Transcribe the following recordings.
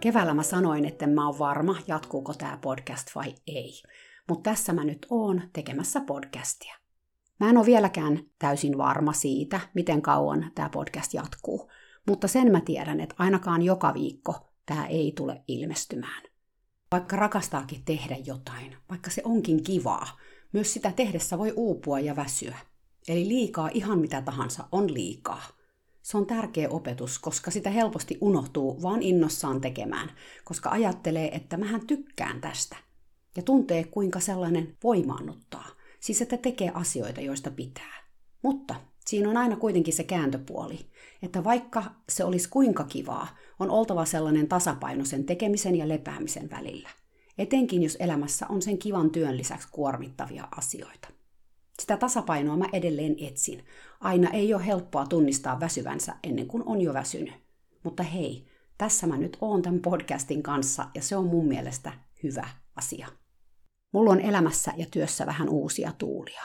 Keväällä mä sanoin, että mä oon varma, jatkuuko tämä podcast vai ei. Mutta tässä mä nyt oon tekemässä podcastia. Mä en ole vieläkään täysin varma siitä, miten kauan tämä podcast jatkuu. Mutta sen mä tiedän, että ainakaan joka viikko tämä ei tule ilmestymään. Vaikka rakastaakin tehdä jotain, vaikka se onkin kivaa, myös sitä tehdessä voi uupua ja väsyä. Eli liikaa ihan mitä tahansa on liikaa – se on tärkeä opetus, koska sitä helposti unohtuu vaan innossaan tekemään, koska ajattelee, että mähän tykkään tästä. Ja tuntee, kuinka sellainen voimaannuttaa. Siis, että tekee asioita, joista pitää. Mutta siinä on aina kuitenkin se kääntöpuoli, että vaikka se olisi kuinka kivaa, on oltava sellainen tasapaino sen tekemisen ja lepäämisen välillä. Etenkin jos elämässä on sen kivan työn lisäksi kuormittavia asioita. Sitä tasapainoa mä edelleen etsin. Aina ei ole helppoa tunnistaa väsyvänsä ennen kuin on jo väsynyt. Mutta hei, tässä mä nyt oon tämän podcastin kanssa ja se on mun mielestä hyvä asia. Mulla on elämässä ja työssä vähän uusia tuulia.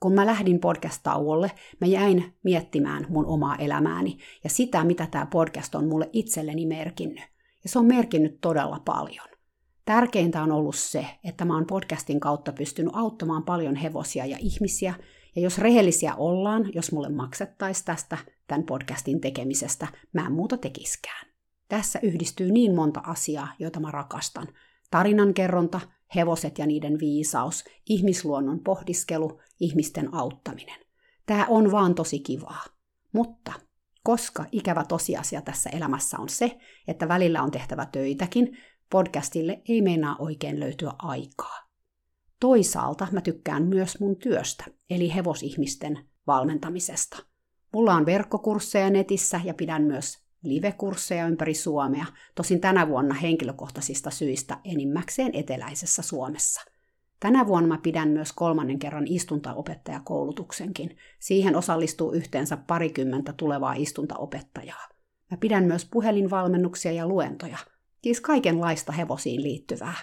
Kun mä lähdin podcast-tauolle, mä jäin miettimään mun omaa elämääni ja sitä, mitä tämä podcast on mulle itselleni merkinnyt. Ja se on merkinnyt todella paljon. Tärkeintä on ollut se, että mä oon podcastin kautta pystynyt auttamaan paljon hevosia ja ihmisiä, ja jos rehellisiä ollaan, jos mulle maksettaisiin tästä tämän podcastin tekemisestä, mä en muuta tekiskään. Tässä yhdistyy niin monta asiaa, joita mä rakastan. Tarinankerronta, hevoset ja niiden viisaus, ihmisluonnon pohdiskelu, ihmisten auttaminen. Tämä on vaan tosi kivaa. Mutta koska ikävä tosiasia tässä elämässä on se, että välillä on tehtävä töitäkin, podcastille ei meinaa oikein löytyä aikaa. Toisaalta mä tykkään myös mun työstä, eli hevosihmisten valmentamisesta. Mulla on verkkokursseja netissä ja pidän myös live-kursseja ympäri Suomea, tosin tänä vuonna henkilökohtaisista syistä enimmäkseen eteläisessä Suomessa. Tänä vuonna mä pidän myös kolmannen kerran istuntaopettajakoulutuksenkin. Siihen osallistuu yhteensä parikymmentä tulevaa istuntaopettajaa. Mä pidän myös puhelinvalmennuksia ja luentoja – Siis kaikenlaista hevosiin liittyvää.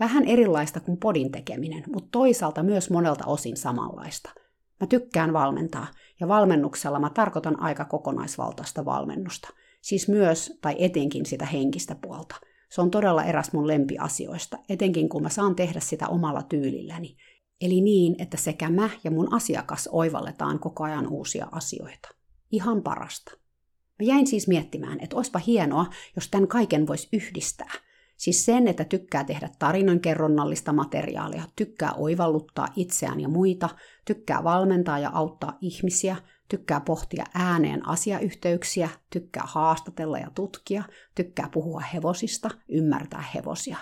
Vähän erilaista kuin podin tekeminen, mutta toisaalta myös monelta osin samanlaista. Mä tykkään valmentaa, ja valmennuksella mä tarkoitan aika kokonaisvaltaista valmennusta. Siis myös, tai etenkin sitä henkistä puolta. Se on todella eräs mun lempiasioista, etenkin kun mä saan tehdä sitä omalla tyylilläni. Eli niin, että sekä mä ja mun asiakas oivalletaan koko ajan uusia asioita. Ihan parasta. Mä jäin siis miettimään, että olisipa hienoa, jos tämän kaiken voisi yhdistää. Siis sen, että tykkää tehdä tarinankerronnallista materiaalia, tykkää oivalluttaa itseään ja muita, tykkää valmentaa ja auttaa ihmisiä, tykkää pohtia ääneen asiayhteyksiä, tykkää haastatella ja tutkia, tykkää puhua hevosista, ymmärtää hevosia,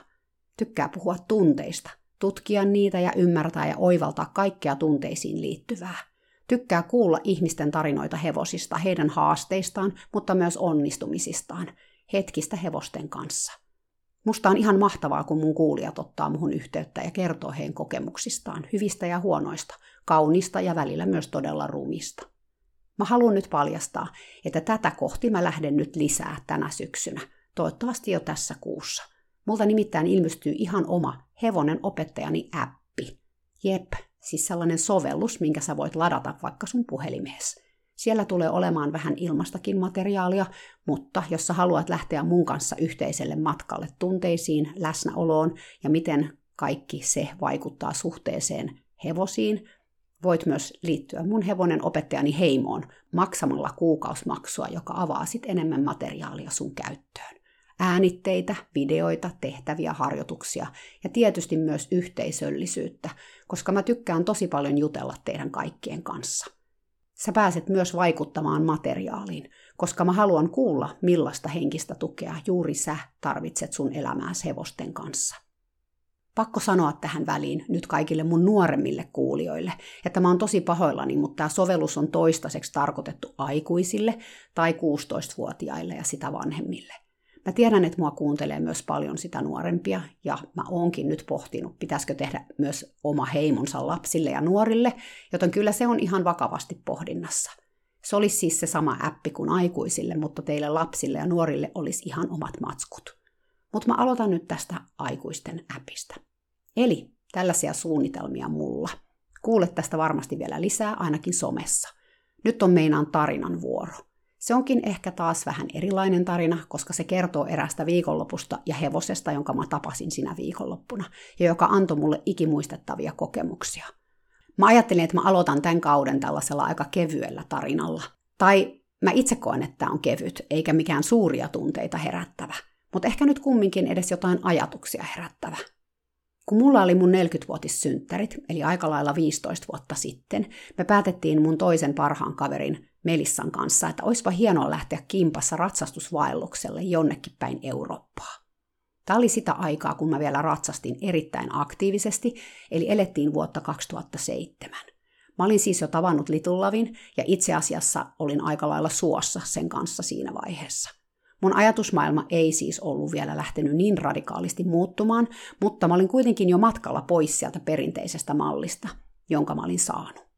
tykkää puhua tunteista, tutkia niitä ja ymmärtää ja oivaltaa kaikkea tunteisiin liittyvää. Tykkää kuulla ihmisten tarinoita hevosista, heidän haasteistaan, mutta myös onnistumisistaan, hetkistä hevosten kanssa. Musta on ihan mahtavaa, kun mun kuulijat ottaa muhun yhteyttä ja kertoo heidän kokemuksistaan, hyvistä ja huonoista, kaunista ja välillä myös todella rumista. Mä haluan nyt paljastaa, että tätä kohti mä lähden nyt lisää tänä syksynä, toivottavasti jo tässä kuussa. Multa nimittäin ilmestyy ihan oma hevonen opettajani appi. Jep, siis sellainen sovellus, minkä sä voit ladata vaikka sun puhelimeesi. Siellä tulee olemaan vähän ilmastakin materiaalia, mutta jos sä haluat lähteä mun kanssa yhteiselle matkalle tunteisiin, läsnäoloon ja miten kaikki se vaikuttaa suhteeseen hevosiin, voit myös liittyä mun hevonen opettajani heimoon maksamalla kuukausmaksua, joka avaa sit enemmän materiaalia sun käyttöön äänitteitä, videoita, tehtäviä, harjoituksia ja tietysti myös yhteisöllisyyttä, koska mä tykkään tosi paljon jutella teidän kaikkien kanssa. Sä pääset myös vaikuttamaan materiaaliin, koska mä haluan kuulla, millaista henkistä tukea juuri sä tarvitset sun elämääsi hevosten kanssa. Pakko sanoa tähän väliin nyt kaikille mun nuoremmille kuulijoille, että mä oon tosi pahoillani, mutta tämä sovellus on toistaiseksi tarkoitettu aikuisille tai 16-vuotiaille ja sitä vanhemmille – Mä tiedän, että mua kuuntelee myös paljon sitä nuorempia, ja mä oonkin nyt pohtinut, pitäisikö tehdä myös oma heimonsa lapsille ja nuorille, joten kyllä se on ihan vakavasti pohdinnassa. Se olisi siis se sama appi kuin aikuisille, mutta teille lapsille ja nuorille olisi ihan omat matskut. Mutta mä aloitan nyt tästä aikuisten appista. Eli tällaisia suunnitelmia mulla. Kuulet tästä varmasti vielä lisää, ainakin somessa. Nyt on meinaan tarinan vuoro. Se onkin ehkä taas vähän erilainen tarina, koska se kertoo erästä viikonlopusta ja hevosesta, jonka mä tapasin sinä viikonloppuna, ja joka antoi mulle ikimuistettavia kokemuksia. Mä ajattelin, että mä aloitan tämän kauden tällaisella aika kevyellä tarinalla. Tai mä itse koen, että tämä on kevyt, eikä mikään suuria tunteita herättävä. Mutta ehkä nyt kumminkin edes jotain ajatuksia herättävä. Kun mulla oli mun 40-vuotissynttärit, eli aika lailla 15 vuotta sitten, me päätettiin mun toisen parhaan kaverin Melissan kanssa, että olisipa hienoa lähteä kimpassa ratsastusvaellukselle jonnekin päin Eurooppaa. Tämä oli sitä aikaa, kun mä vielä ratsastin erittäin aktiivisesti, eli elettiin vuotta 2007. Mä olin siis jo tavannut Litullavin ja itse asiassa olin aika lailla suossa sen kanssa siinä vaiheessa. Mun ajatusmaailma ei siis ollut vielä lähtenyt niin radikaalisti muuttumaan, mutta mä olin kuitenkin jo matkalla pois sieltä perinteisestä mallista, jonka mä olin saanut.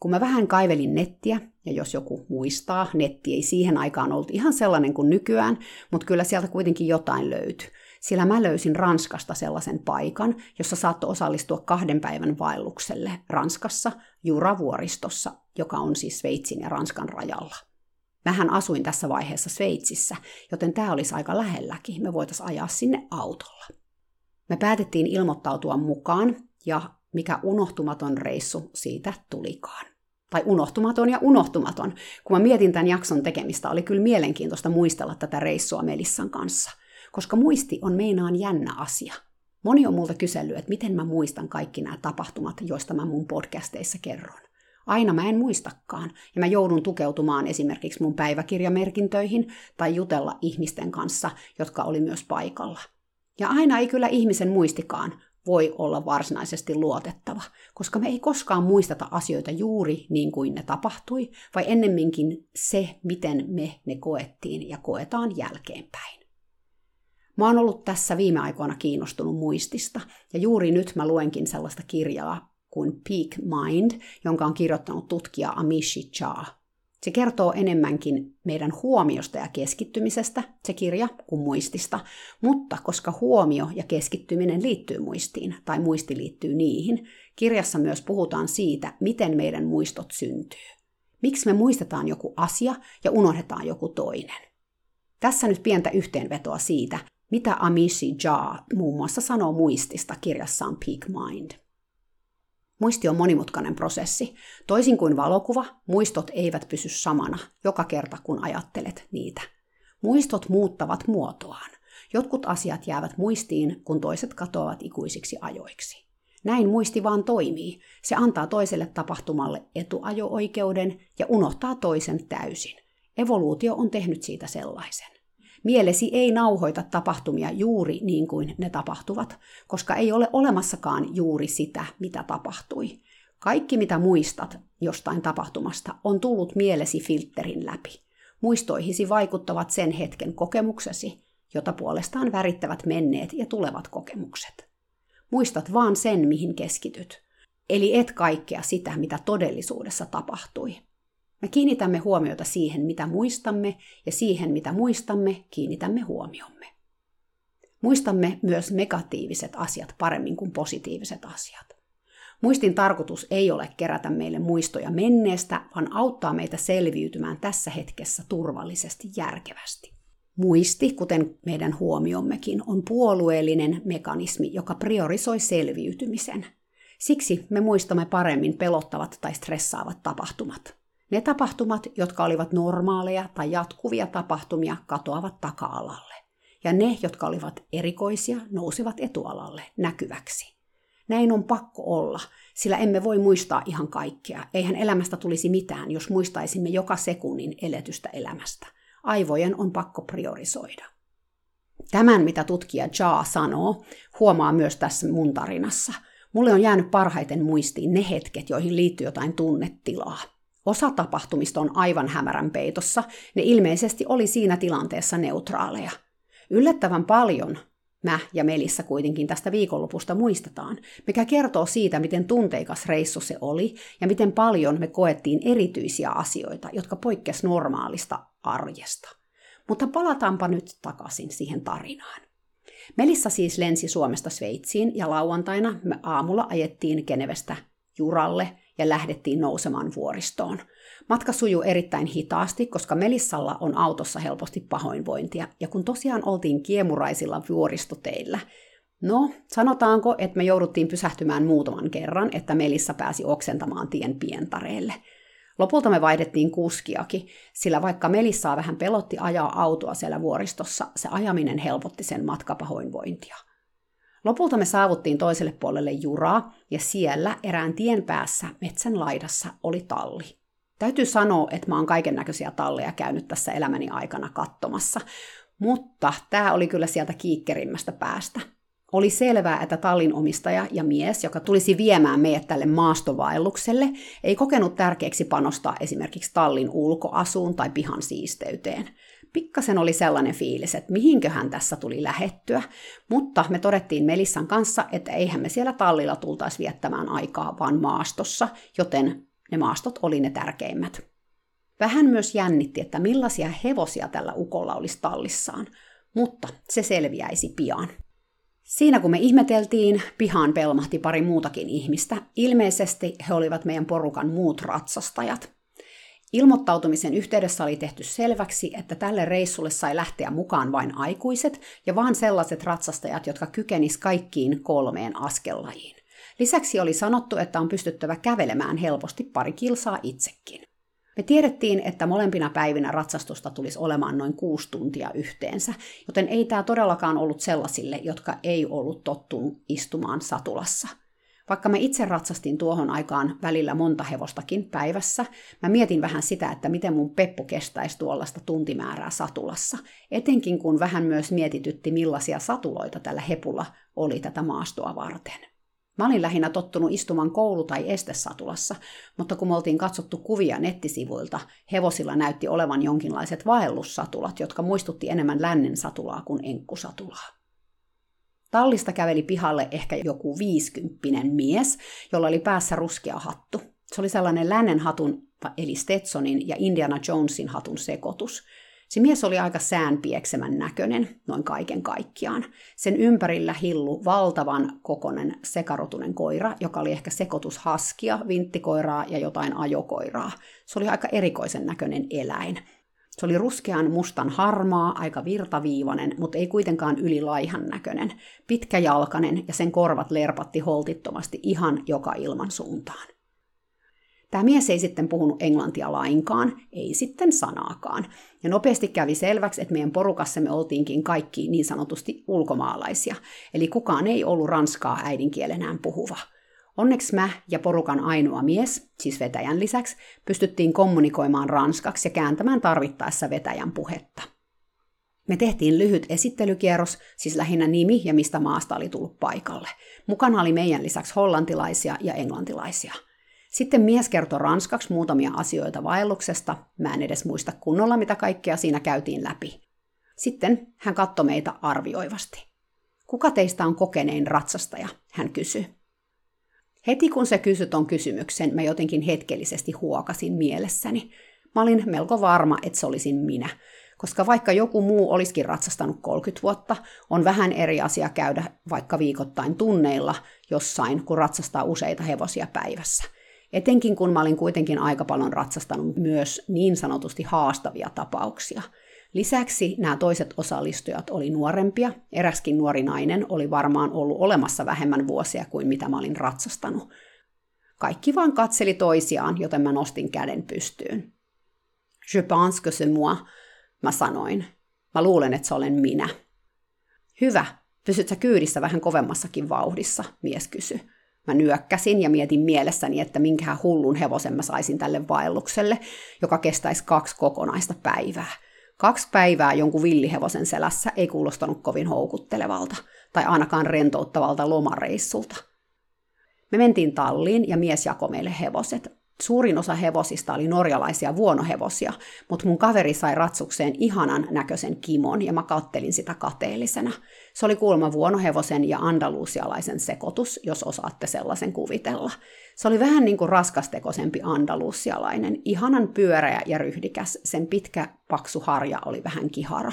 Kun mä vähän kaivelin nettiä, ja jos joku muistaa, netti ei siihen aikaan ollut ihan sellainen kuin nykyään, mutta kyllä sieltä kuitenkin jotain löytyi. Sillä mä löysin Ranskasta sellaisen paikan, jossa saattoi osallistua kahden päivän vaellukselle Ranskassa, Juravuoristossa, joka on siis Sveitsin ja Ranskan rajalla. Mähän asuin tässä vaiheessa Sveitsissä, joten tämä olisi aika lähelläkin. Me voitaisiin ajaa sinne autolla. Me päätettiin ilmoittautua mukaan, ja mikä unohtumaton reissu siitä tulikaan. Tai unohtumaton ja unohtumaton. Kun mä mietin tämän jakson tekemistä, oli kyllä mielenkiintoista muistella tätä reissua Melissan kanssa. Koska muisti on meinaan jännä asia. Moni on multa kysellyt, että miten mä muistan kaikki nämä tapahtumat, joista mä mun podcasteissa kerron. Aina mä en muistakaan, ja mä joudun tukeutumaan esimerkiksi mun päiväkirjamerkintöihin tai jutella ihmisten kanssa, jotka oli myös paikalla. Ja aina ei kyllä ihmisen muistikaan voi olla varsinaisesti luotettava, koska me ei koskaan muisteta asioita juuri niin kuin ne tapahtui, vai ennemminkin se, miten me ne koettiin ja koetaan jälkeenpäin. Mä oon ollut tässä viime aikoina kiinnostunut muistista, ja juuri nyt mä luenkin sellaista kirjaa kuin Peak Mind, jonka on kirjoittanut tutkija Amishi Cha. Se kertoo enemmänkin meidän huomiosta ja keskittymisestä, se kirja, kuin muistista, mutta koska huomio ja keskittyminen liittyy muistiin, tai muisti liittyy niihin, kirjassa myös puhutaan siitä, miten meidän muistot syntyy. Miksi me muistetaan joku asia ja unohdetaan joku toinen. Tässä nyt pientä yhteenvetoa siitä, mitä Amishi Jha muun muassa sanoo muistista kirjassaan Peak Mind. Muisti on monimutkainen prosessi. Toisin kuin valokuva, muistot eivät pysy samana joka kerta, kun ajattelet niitä. Muistot muuttavat muotoaan. Jotkut asiat jäävät muistiin, kun toiset katoavat ikuisiksi ajoiksi. Näin muisti vaan toimii. Se antaa toiselle tapahtumalle etuajo-oikeuden ja unohtaa toisen täysin. Evoluutio on tehnyt siitä sellaisen. Mielesi ei nauhoita tapahtumia juuri niin kuin ne tapahtuvat, koska ei ole olemassakaan juuri sitä, mitä tapahtui. Kaikki, mitä muistat jostain tapahtumasta, on tullut mielesi filterin läpi. Muistoihisi vaikuttavat sen hetken kokemuksesi, jota puolestaan värittävät menneet ja tulevat kokemukset. Muistat vaan sen, mihin keskityt. Eli et kaikkea sitä, mitä todellisuudessa tapahtui. Me kiinnitämme huomiota siihen, mitä muistamme, ja siihen, mitä muistamme, kiinnitämme huomiomme. Muistamme myös negatiiviset asiat paremmin kuin positiiviset asiat. Muistin tarkoitus ei ole kerätä meille muistoja menneestä, vaan auttaa meitä selviytymään tässä hetkessä turvallisesti järkevästi. Muisti, kuten meidän huomiommekin, on puolueellinen mekanismi, joka priorisoi selviytymisen. Siksi me muistamme paremmin pelottavat tai stressaavat tapahtumat. Ne tapahtumat, jotka olivat normaaleja tai jatkuvia tapahtumia, katoavat taka-alalle. Ja ne, jotka olivat erikoisia, nousivat etualalle näkyväksi. Näin on pakko olla, sillä emme voi muistaa ihan kaikkea. Eihän elämästä tulisi mitään, jos muistaisimme joka sekunnin eletystä elämästä. Aivojen on pakko priorisoida. Tämän, mitä tutkija Jaa sanoo, huomaa myös tässä mun tarinassa. Mulle on jäänyt parhaiten muistiin ne hetket, joihin liittyy jotain tunnetilaa. Osa tapahtumista on aivan hämärän peitossa, ne ilmeisesti oli siinä tilanteessa neutraaleja. Yllättävän paljon mä ja Melissa kuitenkin tästä viikonlopusta muistetaan, mikä kertoo siitä, miten tunteikas reissu se oli ja miten paljon me koettiin erityisiä asioita, jotka poikkes normaalista arjesta. Mutta palataanpa nyt takaisin siihen tarinaan. Melissa siis lensi Suomesta Sveitsiin ja lauantaina me aamulla ajettiin Genevestä Juralle ja lähdettiin nousemaan vuoristoon. Matka sujuu erittäin hitaasti, koska Melissalla on autossa helposti pahoinvointia, ja kun tosiaan oltiin kiemuraisilla vuoristoteillä, no sanotaanko, että me jouduttiin pysähtymään muutaman kerran, että Melissa pääsi oksentamaan tien pientareelle – Lopulta me vaihdettiin kuskiakin, sillä vaikka Melissaa vähän pelotti ajaa autoa siellä vuoristossa, se ajaminen helpotti sen matkapahoinvointia. Lopulta me saavuttiin toiselle puolelle juraa, ja siellä erään tien päässä metsän laidassa oli talli. Täytyy sanoa, että mä oon kaiken näköisiä talleja käynyt tässä elämäni aikana katsomassa, mutta tämä oli kyllä sieltä kiikkerimmästä päästä. Oli selvää, että tallin omistaja ja mies, joka tulisi viemään meidät tälle maastovaellukselle, ei kokenut tärkeäksi panostaa esimerkiksi tallin ulkoasuun tai pihan siisteyteen. Pikkasen oli sellainen fiilis, että mihinköhän tässä tuli lähettyä, mutta me todettiin Melissan kanssa, että eihän me siellä tallilla tultaisi viettämään aikaa, vaan maastossa, joten ne maastot oli ne tärkeimmät. Vähän myös jännitti, että millaisia hevosia tällä ukolla olisi tallissaan, mutta se selviäisi pian. Siinä kun me ihmeteltiin, pihaan pelmahti pari muutakin ihmistä. Ilmeisesti he olivat meidän porukan muut ratsastajat. Ilmoittautumisen yhteydessä oli tehty selväksi, että tälle reissulle sai lähteä mukaan vain aikuiset ja vain sellaiset ratsastajat, jotka kykenis kaikkiin kolmeen askellajiin. Lisäksi oli sanottu, että on pystyttävä kävelemään helposti pari kilsaa itsekin. Me tiedettiin, että molempina päivinä ratsastusta tulisi olemaan noin kuusi tuntia yhteensä, joten ei tämä todellakaan ollut sellaisille, jotka ei ollut tottunut istumaan satulassa. Vaikka mä itse ratsastin tuohon aikaan välillä monta hevostakin päivässä, mä mietin vähän sitä, että miten mun peppu kestäisi tuollaista tuntimäärää satulassa, etenkin kun vähän myös mietitytti millaisia satuloita tällä hepulla oli tätä maastoa varten. Mä olin lähinnä tottunut istumaan koulu- tai estesatulassa, mutta kun me oltiin katsottu kuvia nettisivuilta, hevosilla näytti olevan jonkinlaiset vaellussatulat, jotka muistutti enemmän lännen satulaa kuin enkkusatulaa. Tallista käveli pihalle ehkä joku viisikymppinen mies, jolla oli päässä ruskea hattu. Se oli sellainen lännen hatun, eli Stetsonin ja Indiana Jonesin hatun sekoitus – se mies oli aika säänpieksemän näköinen, noin kaiken kaikkiaan. Sen ympärillä hillu valtavan kokonen sekarotunen koira, joka oli ehkä sekoitus haskia, vinttikoiraa ja jotain ajokoiraa. Se oli aika erikoisen näköinen eläin. Se oli ruskean mustan harmaa, aika virtaviivainen, mutta ei kuitenkaan yli laihan näköinen. Pitkäjalkainen ja sen korvat lerpatti holtittomasti ihan joka ilman suuntaan. Tämä mies ei sitten puhunut englantia lainkaan, ei sitten sanaakaan. Ja nopeasti kävi selväksi, että meidän porukassa me oltiinkin kaikki niin sanotusti ulkomaalaisia. Eli kukaan ei ollut ranskaa äidinkielenään puhuva. Onneksi mä ja porukan ainoa mies, siis vetäjän lisäksi, pystyttiin kommunikoimaan ranskaksi ja kääntämään tarvittaessa vetäjän puhetta. Me tehtiin lyhyt esittelykierros, siis lähinnä nimi ja mistä maasta oli tullut paikalle. Mukana oli meidän lisäksi hollantilaisia ja englantilaisia – sitten mies kertoi ranskaksi muutamia asioita vaelluksesta, mä en edes muista kunnolla mitä kaikkea siinä käytiin läpi. Sitten hän katsoi meitä arvioivasti. Kuka teistä on kokenein ratsastaja? Hän kysyi. Heti kun se kysyi ton kysymyksen, mä jotenkin hetkellisesti huokasin mielessäni. Mä olin melko varma, että se olisin minä, koska vaikka joku muu olisikin ratsastanut 30 vuotta, on vähän eri asia käydä vaikka viikoittain tunneilla jossain, kun ratsastaa useita hevosia päivässä – Etenkin kun mä olin kuitenkin aika paljon ratsastanut myös niin sanotusti haastavia tapauksia. Lisäksi nämä toiset osallistujat oli nuorempia. Eräskin nuori nainen oli varmaan ollut olemassa vähemmän vuosia kuin mitä mä olin ratsastanut. Kaikki vaan katseli toisiaan, joten mä nostin käden pystyyn. Je pense que c'est moi, mä sanoin. Mä luulen, että se olen minä. Hyvä, pysyt sä kyydissä vähän kovemmassakin vauhdissa, mies kysyi. Mä nyökkäsin ja mietin mielessäni, että minkähän hullun hevosen mä saisin tälle vaellukselle, joka kestäisi kaksi kokonaista päivää. Kaksi päivää jonkun villihevosen selässä ei kuulostanut kovin houkuttelevalta, tai ainakaan rentouttavalta lomareissulta. Me mentiin talliin ja mies jakoi meille hevoset. Suurin osa hevosista oli norjalaisia vuonohevosia, mutta mun kaveri sai ratsukseen ihanan näköisen kimon ja mä kattelin sitä kateellisena. Se oli kuulemma vuonohevosen ja andalusialaisen sekoitus, jos osaatte sellaisen kuvitella. Se oli vähän niin kuin raskastekoisempi andalusialainen, ihanan pyöreä ja ryhdikäs, sen pitkä paksu harja oli vähän kihara.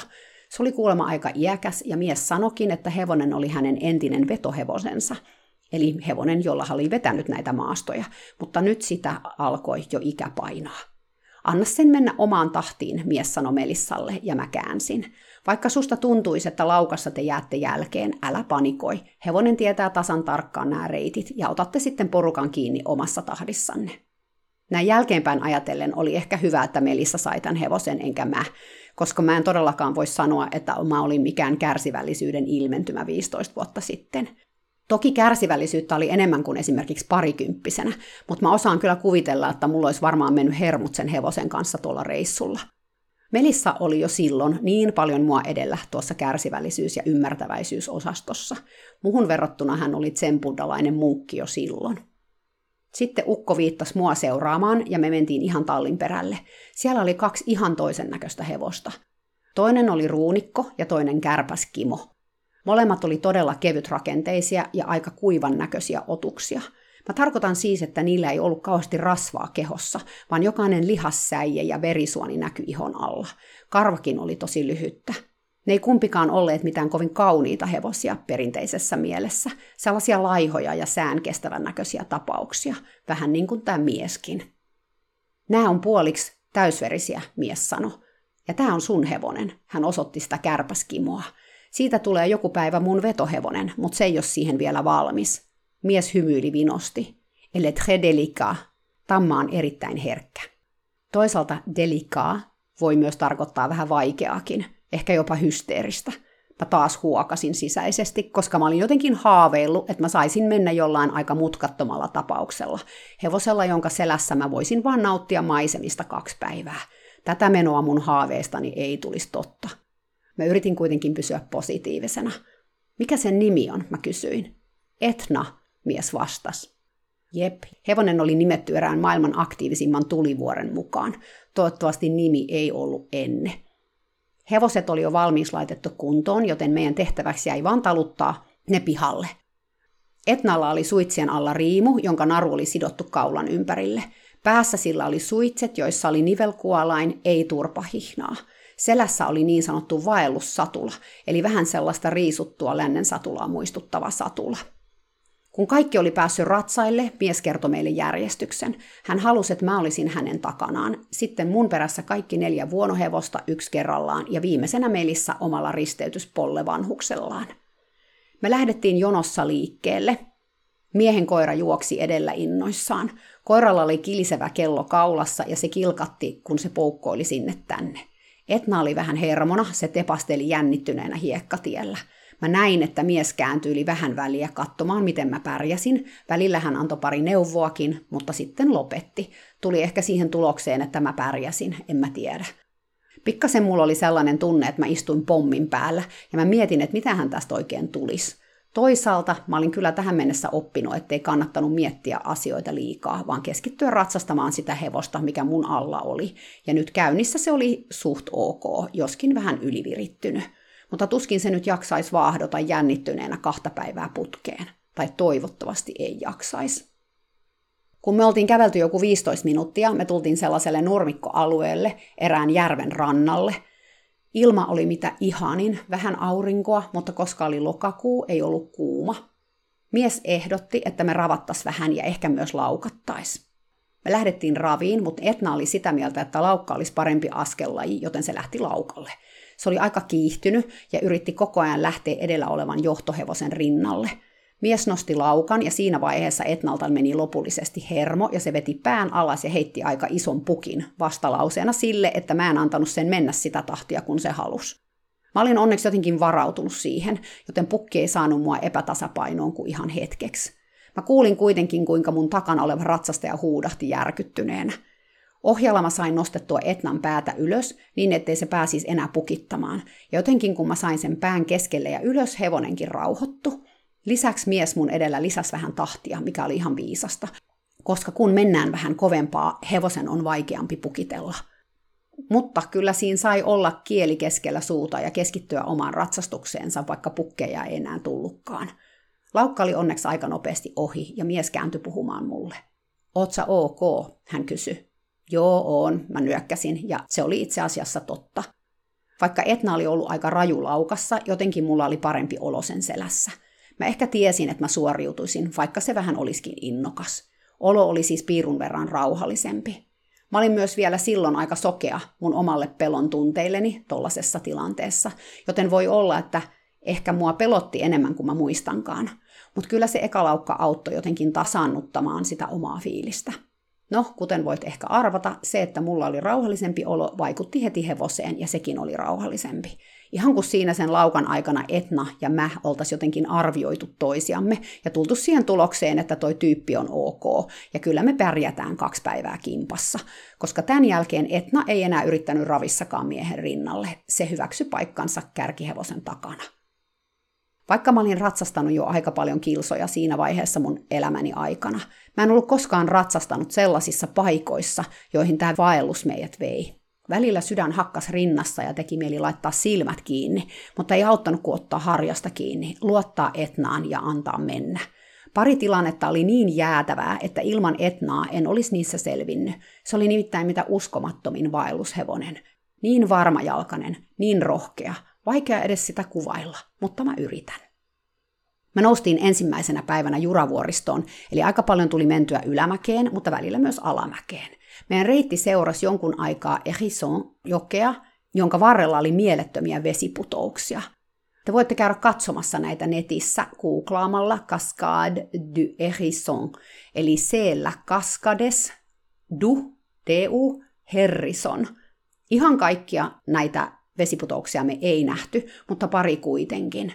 Se oli kuulemma aika iäkäs ja mies sanokin, että hevonen oli hänen entinen vetohevosensa – eli hevonen, jolla oli vetänyt näitä maastoja, mutta nyt sitä alkoi jo ikä painaa. Anna sen mennä omaan tahtiin, mies sanoi Melissalle, ja mä käänsin. Vaikka susta tuntuisi, että laukassa te jäätte jälkeen, älä panikoi. Hevonen tietää tasan tarkkaan nämä reitit, ja otatte sitten porukan kiinni omassa tahdissanne. Näin jälkeenpäin ajatellen oli ehkä hyvä, että Melissa sai tämän hevosen enkä mä, koska mä en todellakaan voi sanoa, että mä olin mikään kärsivällisyyden ilmentymä 15 vuotta sitten. Toki kärsivällisyyttä oli enemmän kuin esimerkiksi parikymppisenä, mutta mä osaan kyllä kuvitella, että mulla olisi varmaan mennyt hermut sen hevosen kanssa tuolla reissulla. Melissa oli jo silloin niin paljon mua edellä tuossa kärsivällisyys- ja ymmärtäväisyysosastossa. Muhun verrattuna hän oli tsempuddalainen munkki jo silloin. Sitten Ukko viittasi mua seuraamaan ja me mentiin ihan tallin perälle. Siellä oli kaksi ihan toisen näköistä hevosta. Toinen oli ruunikko ja toinen kärpäs Kimo. Molemmat oli todella kevytrakenteisia ja aika kuivan näköisiä otuksia. Mä tarkoitan siis, että niillä ei ollut kauheasti rasvaa kehossa, vaan jokainen lihassäie ja verisuoni näkyi ihon alla. Karvakin oli tosi lyhyttä. Ne ei kumpikaan olleet mitään kovin kauniita hevosia perinteisessä mielessä, sellaisia laihoja ja sään kestävän näköisiä tapauksia, vähän niin kuin tämä mieskin. Nämä on puoliksi täysverisiä, mies sanoi. Ja tämä on sun hevonen, hän osoitti sitä kärpäskimoa. Siitä tulee joku päivä mun vetohevonen, mutta se ei ole siihen vielä valmis. Mies hymyili vinosti. Elle très délicat. Tamma on erittäin herkkä. Toisaalta delikaa voi myös tarkoittaa vähän vaikeakin, ehkä jopa hysteeristä. Mä taas huokasin sisäisesti, koska mä olin jotenkin haaveillut, että mä saisin mennä jollain aika mutkattomalla tapauksella. Hevosella, jonka selässä mä voisin vaan nauttia maisemista kaksi päivää. Tätä menoa mun haaveestani ei tulisi totta. Mä yritin kuitenkin pysyä positiivisena. Mikä sen nimi on, mä kysyin. Etna, mies vastasi. Jep, hevonen oli nimetty erään maailman aktiivisimman tulivuoren mukaan. Toivottavasti nimi ei ollut enne. Hevoset oli jo valmiiksi laitettu kuntoon, joten meidän tehtäväksi jäi vain taluttaa ne pihalle. Etnalla oli suitsien alla riimu, jonka naru oli sidottu kaulan ympärille. Päässä sillä oli suitset, joissa oli nivelkuolain, ei turpahihnaa – Selässä oli niin sanottu vaellussatula, eli vähän sellaista riisuttua lännen satulaa muistuttava satula. Kun kaikki oli päässyt ratsaille, mies kertoi meille järjestyksen. Hän halusi, että mä olisin hänen takanaan. Sitten mun perässä kaikki neljä vuonohevosta yksi kerrallaan ja viimeisenä Melissä omalla risteytyspollevanhuksellaan. Me lähdettiin jonossa liikkeelle. Miehen koira juoksi edellä innoissaan. Koiralla oli kilisevä kello kaulassa ja se kilkatti, kun se poukkoili sinne tänne. Etna oli vähän hermona, se tepasteli jännittyneenä hiekkatiellä. Mä näin, että mies kääntyi vähän väliä katsomaan, miten mä pärjäsin. Välillä hän antoi pari neuvoakin, mutta sitten lopetti. Tuli ehkä siihen tulokseen, että mä pärjäsin, en mä tiedä. Pikkasen mulla oli sellainen tunne, että mä istuin pommin päällä, ja mä mietin, että mitä hän tästä oikein tulisi. Toisaalta mä olin kyllä tähän mennessä oppinut, ettei kannattanut miettiä asioita liikaa, vaan keskittyä ratsastamaan sitä hevosta, mikä mun alla oli. Ja nyt käynnissä se oli suht ok, joskin vähän ylivirittynyt. Mutta tuskin se nyt jaksaisi vaahdota jännittyneenä kahta päivää putkeen. Tai toivottavasti ei jaksaisi. Kun me oltiin kävelty joku 15 minuuttia, me tultiin sellaiselle nurmikkoalueelle, erään järven rannalle – Ilma oli mitä ihanin, vähän aurinkoa, mutta koska oli lokakuu, ei ollut kuuma. Mies ehdotti, että me ravattas vähän ja ehkä myös laukattais. Me lähdettiin raviin, mutta Etna oli sitä mieltä, että laukka olisi parempi askellaji, joten se lähti laukalle. Se oli aika kiihtynyt ja yritti koko ajan lähteä edellä olevan johtohevosen rinnalle – Mies nosti laukan ja siinä vaiheessa Etnalta meni lopullisesti hermo ja se veti pään alas ja heitti aika ison pukin vastalauseena sille, että mä en antanut sen mennä sitä tahtia, kun se halusi. Mä olin onneksi jotenkin varautunut siihen, joten pukki ei saanut mua epätasapainoon kuin ihan hetkeksi. Mä kuulin kuitenkin, kuinka mun takana oleva ratsastaja huudahti järkyttyneenä. Ohjalla mä sain nostettua Etnan päätä ylös, niin ettei se pääsisi enää pukittamaan. Ja jotenkin kun mä sain sen pään keskelle ja ylös, hevonenkin rauhoittu. Lisäksi mies mun edellä lisäsi vähän tahtia, mikä oli ihan viisasta. koska kun mennään vähän kovempaa, hevosen on vaikeampi pukitella. Mutta kyllä siinä sai olla kieli keskellä suuta ja keskittyä omaan ratsastukseensa, vaikka pukkeja ei enää tullutkaan. Laukka oli onneksi aika nopeasti ohi ja mies kääntyi puhumaan mulle. Ootsa ok? hän kysyi. Joo, on, mä nyökkäsin, ja se oli itse asiassa totta. Vaikka Etna oli ollut aika raju laukassa, jotenkin mulla oli parempi olo sen selässä. Mä ehkä tiesin, että mä suoriutuisin, vaikka se vähän olisikin innokas. Olo oli siis piirun verran rauhallisempi. Mä olin myös vielä silloin aika sokea mun omalle pelon tunteilleni tollasessa tilanteessa, joten voi olla, että ehkä mua pelotti enemmän kuin mä muistankaan. Mutta kyllä se ekalaukka auttoi jotenkin tasannuttamaan sitä omaa fiilistä. No, kuten voit ehkä arvata, se, että mulla oli rauhallisempi olo, vaikutti heti hevoseen ja sekin oli rauhallisempi. Ihan kuin siinä sen laukan aikana Etna ja mä oltaisiin jotenkin arvioitu toisiamme ja tultu siihen tulokseen, että toi tyyppi on ok ja kyllä me pärjätään kaksi päivää kimpassa. Koska tämän jälkeen Etna ei enää yrittänyt ravissakaan miehen rinnalle. Se hyväksy paikkansa kärkihevosen takana. Vaikka mä olin ratsastanut jo aika paljon kilsoja siinä vaiheessa mun elämäni aikana, mä en ollut koskaan ratsastanut sellaisissa paikoissa, joihin tämä vaellus meidät vei. Välillä sydän hakkas rinnassa ja teki mieli laittaa silmät kiinni, mutta ei auttanut kuin ottaa harjasta kiinni, luottaa Etnaan ja antaa mennä. Pari tilannetta oli niin jäätävää, että ilman Etnaa en olisi niissä selvinnyt. Se oli nimittäin mitä uskomattomin vaellushevonen. Niin varmajalkainen, niin rohkea, Vaikea edes sitä kuvailla, mutta mä yritän. Mä noustiin ensimmäisenä päivänä juravuoristoon, eli aika paljon tuli mentyä ylämäkeen, mutta välillä myös alamäkeen. Meidän reitti seurasi jonkun aikaa Erisson jokea, jonka varrella oli mielettömiä vesiputouksia. Te voitte käydä katsomassa näitä netissä googlaamalla Cascade du Erisson, eli seellä Cascades du, du, Herrison. Ihan kaikkia näitä Vesiputouksia me ei nähty, mutta pari kuitenkin.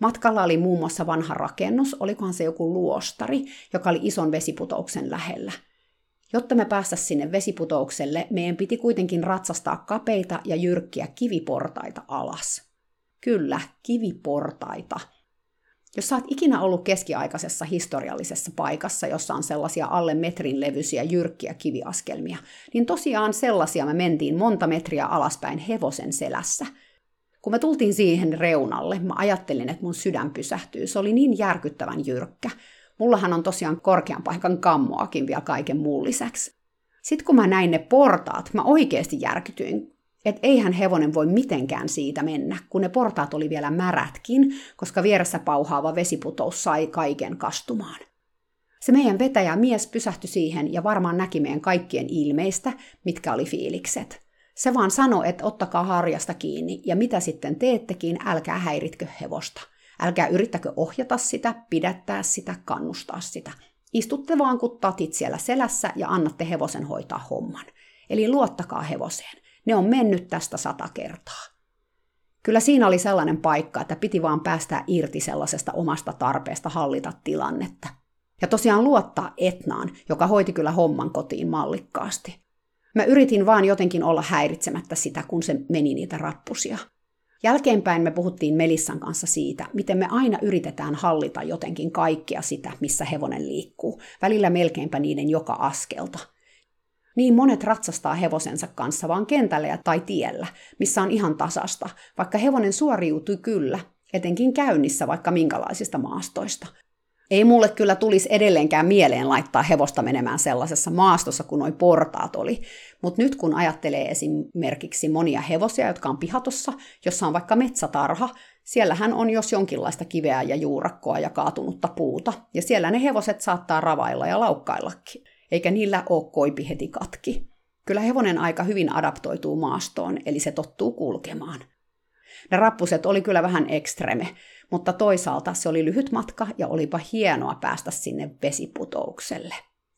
Matkalla oli muun muassa vanha rakennus, olikohan se joku luostari, joka oli ison vesiputouksen lähellä. Jotta me päästä sinne vesiputoukselle, meidän piti kuitenkin ratsastaa kapeita ja jyrkkiä kiviportaita alas. Kyllä, kiviportaita – jos sä oot ikinä ollut keskiaikaisessa historiallisessa paikassa, jossa on sellaisia alle metrin levyisiä jyrkkiä kiviaskelmia, niin tosiaan sellaisia me mentiin monta metriä alaspäin hevosen selässä. Kun me tultiin siihen reunalle, mä ajattelin, että mun sydän pysähtyy. Se oli niin järkyttävän jyrkkä. Mullahan on tosiaan korkean paikan kammoakin vielä kaiken muun lisäksi. Sitten kun mä näin ne portaat, mä oikeasti järkytyin, että eihän hevonen voi mitenkään siitä mennä, kun ne portaat oli vielä märätkin, koska vieressä pauhaava vesiputous sai kaiken kastumaan. Se meidän vetäjä mies pysähtyi siihen ja varmaan näki meidän kaikkien ilmeistä, mitkä oli fiilikset. Se vaan sanoi, että ottakaa harjasta kiinni ja mitä sitten teettekin, älkää häiritkö hevosta. Älkää yrittäkö ohjata sitä, pidättää sitä, kannustaa sitä. Istutte vaan kun tatit siellä selässä ja annatte hevosen hoitaa homman. Eli luottakaa hevoseen. Ne on mennyt tästä sata kertaa. Kyllä siinä oli sellainen paikka, että piti vaan päästää irti sellaisesta omasta tarpeesta hallita tilannetta. Ja tosiaan luottaa Etnaan, joka hoiti kyllä homman kotiin mallikkaasti. Mä yritin vaan jotenkin olla häiritsemättä sitä, kun se meni niitä rappusia. Jälkeenpäin me puhuttiin Melissan kanssa siitä, miten me aina yritetään hallita jotenkin kaikkea sitä, missä hevonen liikkuu, välillä melkeinpä niiden joka askelta – niin monet ratsastaa hevosensa kanssa vaan kentällä tai tiellä, missä on ihan tasasta, vaikka hevonen suoriutui kyllä, etenkin käynnissä vaikka minkälaisista maastoista. Ei mulle kyllä tulisi edelleenkään mieleen laittaa hevosta menemään sellaisessa maastossa kuin noi portaat oli, mutta nyt kun ajattelee esimerkiksi monia hevosia, jotka on pihatossa, jossa on vaikka metsätarha, siellähän on jos jonkinlaista kiveä ja juurakkoa ja kaatunutta puuta, ja siellä ne hevoset saattaa ravailla ja laukkaillakin eikä niillä ole koipi heti katki. Kyllä hevonen aika hyvin adaptoituu maastoon, eli se tottuu kulkemaan. Ne rappuset oli kyllä vähän ekstreme, mutta toisaalta se oli lyhyt matka ja olipa hienoa päästä sinne vesiputoukselle.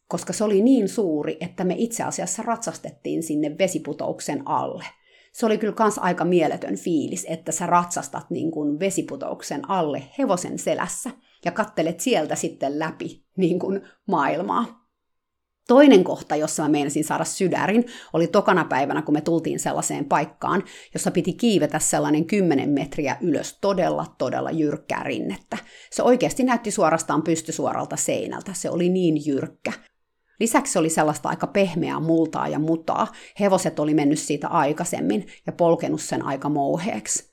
Koska se oli niin suuri, että me itse asiassa ratsastettiin sinne vesiputouksen alle. Se oli kyllä kans aika mieletön fiilis, että sä ratsastat niin kuin vesiputouksen alle hevosen selässä ja kattelet sieltä sitten läpi niin kuin maailmaa. Toinen kohta, jossa mä meinasin saada sydärin, oli tokana päivänä, kun me tultiin sellaiseen paikkaan, jossa piti kiivetä sellainen 10 metriä ylös todella, todella jyrkkää rinnettä. Se oikeasti näytti suorastaan pystysuoralta seinältä, se oli niin jyrkkä. Lisäksi oli sellaista aika pehmeää multaa ja mutaa. Hevoset oli mennyt siitä aikaisemmin ja polkenut sen aika mouheeksi.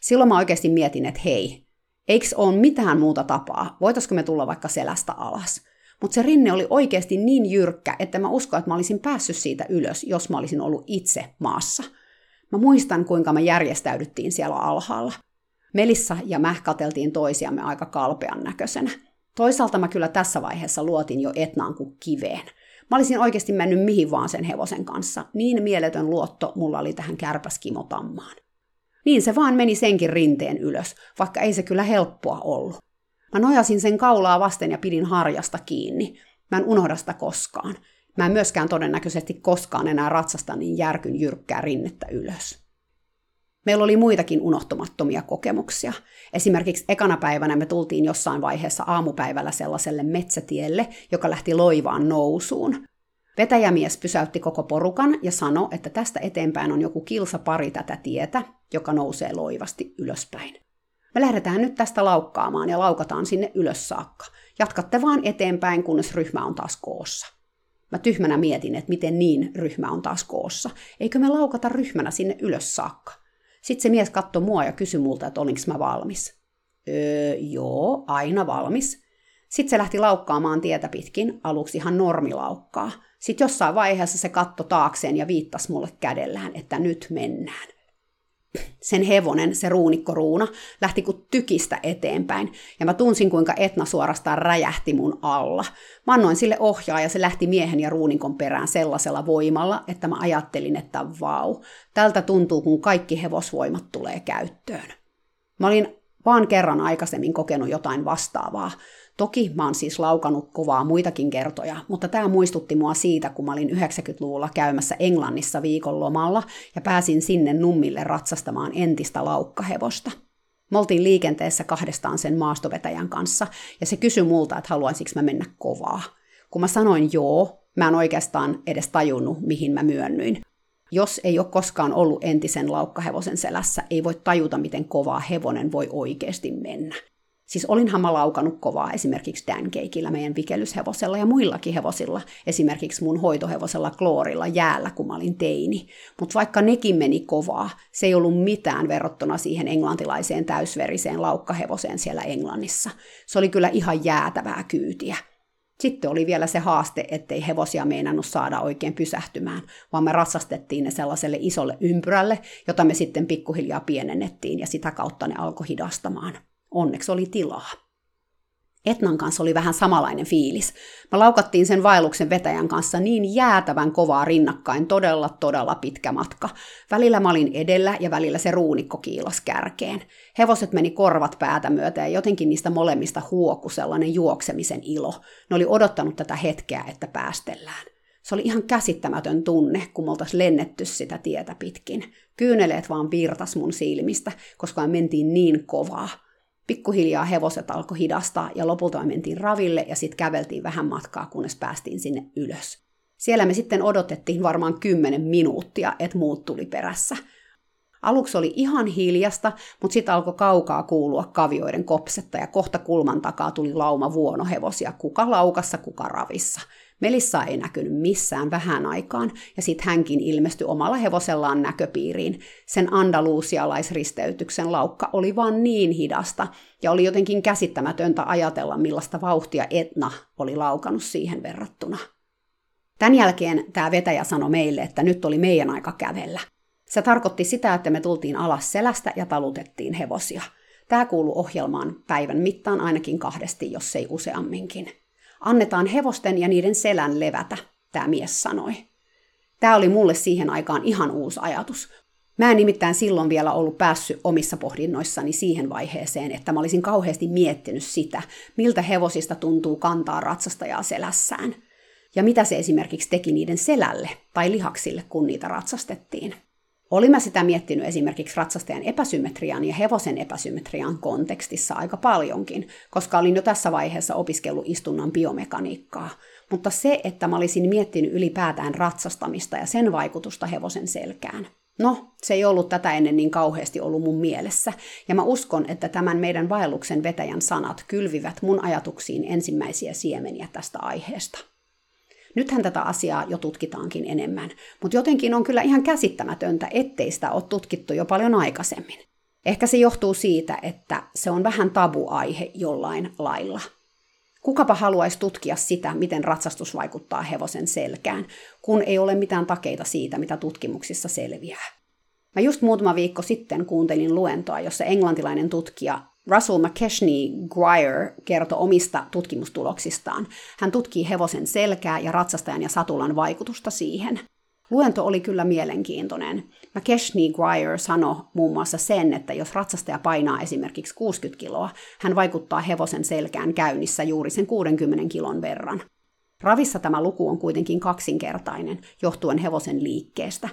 Silloin mä oikeasti mietin, että hei, eikö ole mitään muuta tapaa? Voitaisko me tulla vaikka selästä alas? Mutta se rinne oli oikeasti niin jyrkkä, että mä uskon, että mä olisin päässyt siitä ylös, jos mä olisin ollut itse maassa. Mä muistan, kuinka me järjestäydyttiin siellä alhaalla. Melissa ja mä kateltiin toisiamme aika kalpean näköisenä. Toisaalta mä kyllä tässä vaiheessa luotin jo Etnaan kuin kiveen. Mä olisin oikeasti mennyt mihin vaan sen hevosen kanssa. Niin mieletön luotto mulla oli tähän kärpäskimotammaan. Niin se vaan meni senkin rinteen ylös, vaikka ei se kyllä helppoa ollut. Mä nojasin sen kaulaa vasten ja pidin harjasta kiinni. Mä en unohda sitä koskaan. Mä en myöskään todennäköisesti koskaan enää ratsasta niin järkyn jyrkkää rinnettä ylös. Meillä oli muitakin unohtumattomia kokemuksia. Esimerkiksi ekana päivänä me tultiin jossain vaiheessa aamupäivällä sellaiselle metsätielle, joka lähti loivaan nousuun. Vetäjämies pysäytti koko porukan ja sanoi, että tästä eteenpäin on joku kilsa pari tätä tietä, joka nousee loivasti ylöspäin. Me lähdetään nyt tästä laukkaamaan ja laukataan sinne ylös saakka. Jatkatte vaan eteenpäin, kunnes ryhmä on taas koossa. Mä tyhmänä mietin, että miten niin ryhmä on taas koossa. Eikö me laukata ryhmänä sinne ylös saakka? Sitten se mies katsoi mua ja kysyi multa, että olinko mä valmis. Öö, joo, aina valmis. Sitten se lähti laukkaamaan tietä pitkin, aluksi ihan normilaukkaa. Sitten jossain vaiheessa se katto taakseen ja viittasi mulle kädellään, että nyt mennään sen hevonen, se ruunikko ruuna, lähti kuin tykistä eteenpäin, ja mä tunsin, kuinka Etna suorastaan räjähti mun alla. Mä annoin sille ohjaa, ja se lähti miehen ja ruunikon perään sellaisella voimalla, että mä ajattelin, että vau, tältä tuntuu, kun kaikki hevosvoimat tulee käyttöön. Mä olin vaan kerran aikaisemmin kokenut jotain vastaavaa, Toki mä oon siis laukannut kovaa muitakin kertoja, mutta tämä muistutti mua siitä, kun mä olin 90-luvulla käymässä Englannissa viikon lomalla ja pääsin sinne nummille ratsastamaan entistä laukkahevosta. Me oltiin liikenteessä kahdestaan sen maastovetäjän kanssa, ja se kysyi multa, että haluaisinko mä mennä kovaa. Kun mä sanoin joo, mä en oikeastaan edes tajunnut, mihin mä myönnyin. Jos ei ole koskaan ollut entisen laukkahevosen selässä, ei voi tajuta, miten kovaa hevonen voi oikeasti mennä. Siis olinhan mä laukannut kovaa esimerkiksi Dancakeillä, meidän vikelyshevosella ja muillakin hevosilla, esimerkiksi mun hoitohevosella Kloorilla jäällä, kun mä olin teini. Mutta vaikka nekin meni kovaa, se ei ollut mitään verrattuna siihen englantilaiseen täysveriseen laukkahevoseen siellä Englannissa. Se oli kyllä ihan jäätävää kyytiä. Sitten oli vielä se haaste, ettei hevosia meinannut saada oikein pysähtymään, vaan me ratsastettiin ne sellaiselle isolle ympyrälle, jota me sitten pikkuhiljaa pienennettiin ja sitä kautta ne alkoi hidastamaan. Onneksi oli tilaa. Etnan kanssa oli vähän samanlainen fiilis. Me laukattiin sen vaelluksen vetäjän kanssa niin jäätävän kovaa rinnakkain, todella todella pitkä matka. Välillä mä olin edellä ja välillä se ruunikko kiilas kärkeen. Hevoset meni korvat päätä myötä ja jotenkin niistä molemmista huoku sellainen juoksemisen ilo. Ne oli odottanut tätä hetkeä, että päästellään. Se oli ihan käsittämätön tunne, kun me lennetty sitä tietä pitkin. Kyyneleet vaan virtas mun silmistä, koska me mentiin niin kovaa. Pikkuhiljaa hevoset alkoi hidastaa ja lopulta me mentiin raville ja sitten käveltiin vähän matkaa, kunnes päästiin sinne ylös. Siellä me sitten odotettiin varmaan kymmenen minuuttia, että muut tuli perässä. Aluksi oli ihan hiljasta, mutta sitten alkoi kaukaa kuulua kavioiden kopsetta ja kohta kulman takaa tuli lauma vuonohevosia, kuka laukassa, kuka ravissa – Melissa ei näkynyt missään vähän aikaan, ja sitten hänkin ilmestyi omalla hevosellaan näköpiiriin. Sen andalusialaisristeytyksen laukka oli vaan niin hidasta, ja oli jotenkin käsittämätöntä ajatella, millaista vauhtia Etna oli laukannut siihen verrattuna. Tämän jälkeen tämä vetäjä sanoi meille, että nyt oli meidän aika kävellä. Se tarkoitti sitä, että me tultiin alas selästä ja talutettiin hevosia. Tämä kuuluu ohjelmaan päivän mittaan ainakin kahdesti, jos ei useamminkin. Annetaan hevosten ja niiden selän levätä, tämä mies sanoi. Tämä oli mulle siihen aikaan ihan uusi ajatus. Mä en nimittäin silloin vielä ollut päässyt omissa pohdinnoissani siihen vaiheeseen, että mä olisin kauheasti miettinyt sitä, miltä hevosista tuntuu kantaa ratsastajaa selässään. Ja mitä se esimerkiksi teki niiden selälle tai lihaksille, kun niitä ratsastettiin. Olin mä sitä miettinyt esimerkiksi ratsastajan epäsymmetrian ja hevosen epäsymmetrian kontekstissa aika paljonkin, koska olin jo tässä vaiheessa opiskellut istunnan biomekaniikkaa. Mutta se, että mä olisin miettinyt ylipäätään ratsastamista ja sen vaikutusta hevosen selkään. No, se ei ollut tätä ennen niin kauheasti ollut mun mielessä, ja mä uskon, että tämän meidän vaelluksen vetäjän sanat kylvivät mun ajatuksiin ensimmäisiä siemeniä tästä aiheesta. Nythän tätä asiaa jo tutkitaankin enemmän, mutta jotenkin on kyllä ihan käsittämätöntä, ettei sitä ole tutkittu jo paljon aikaisemmin. Ehkä se johtuu siitä, että se on vähän tabuaihe jollain lailla. Kukapa haluaisi tutkia sitä, miten ratsastus vaikuttaa hevosen selkään, kun ei ole mitään takeita siitä, mitä tutkimuksissa selviää. Mä just muutama viikko sitten kuuntelin luentoa, jossa englantilainen tutkija Russell McKeshney Guire kertoi omista tutkimustuloksistaan. Hän tutkii hevosen selkää ja ratsastajan ja satulan vaikutusta siihen. Luento oli kyllä mielenkiintoinen. McKeshney Guire sanoi muun muassa sen, että jos ratsastaja painaa esimerkiksi 60 kiloa, hän vaikuttaa hevosen selkään käynnissä juuri sen 60 kilon verran. Ravissa tämä luku on kuitenkin kaksinkertainen, johtuen hevosen liikkeestä,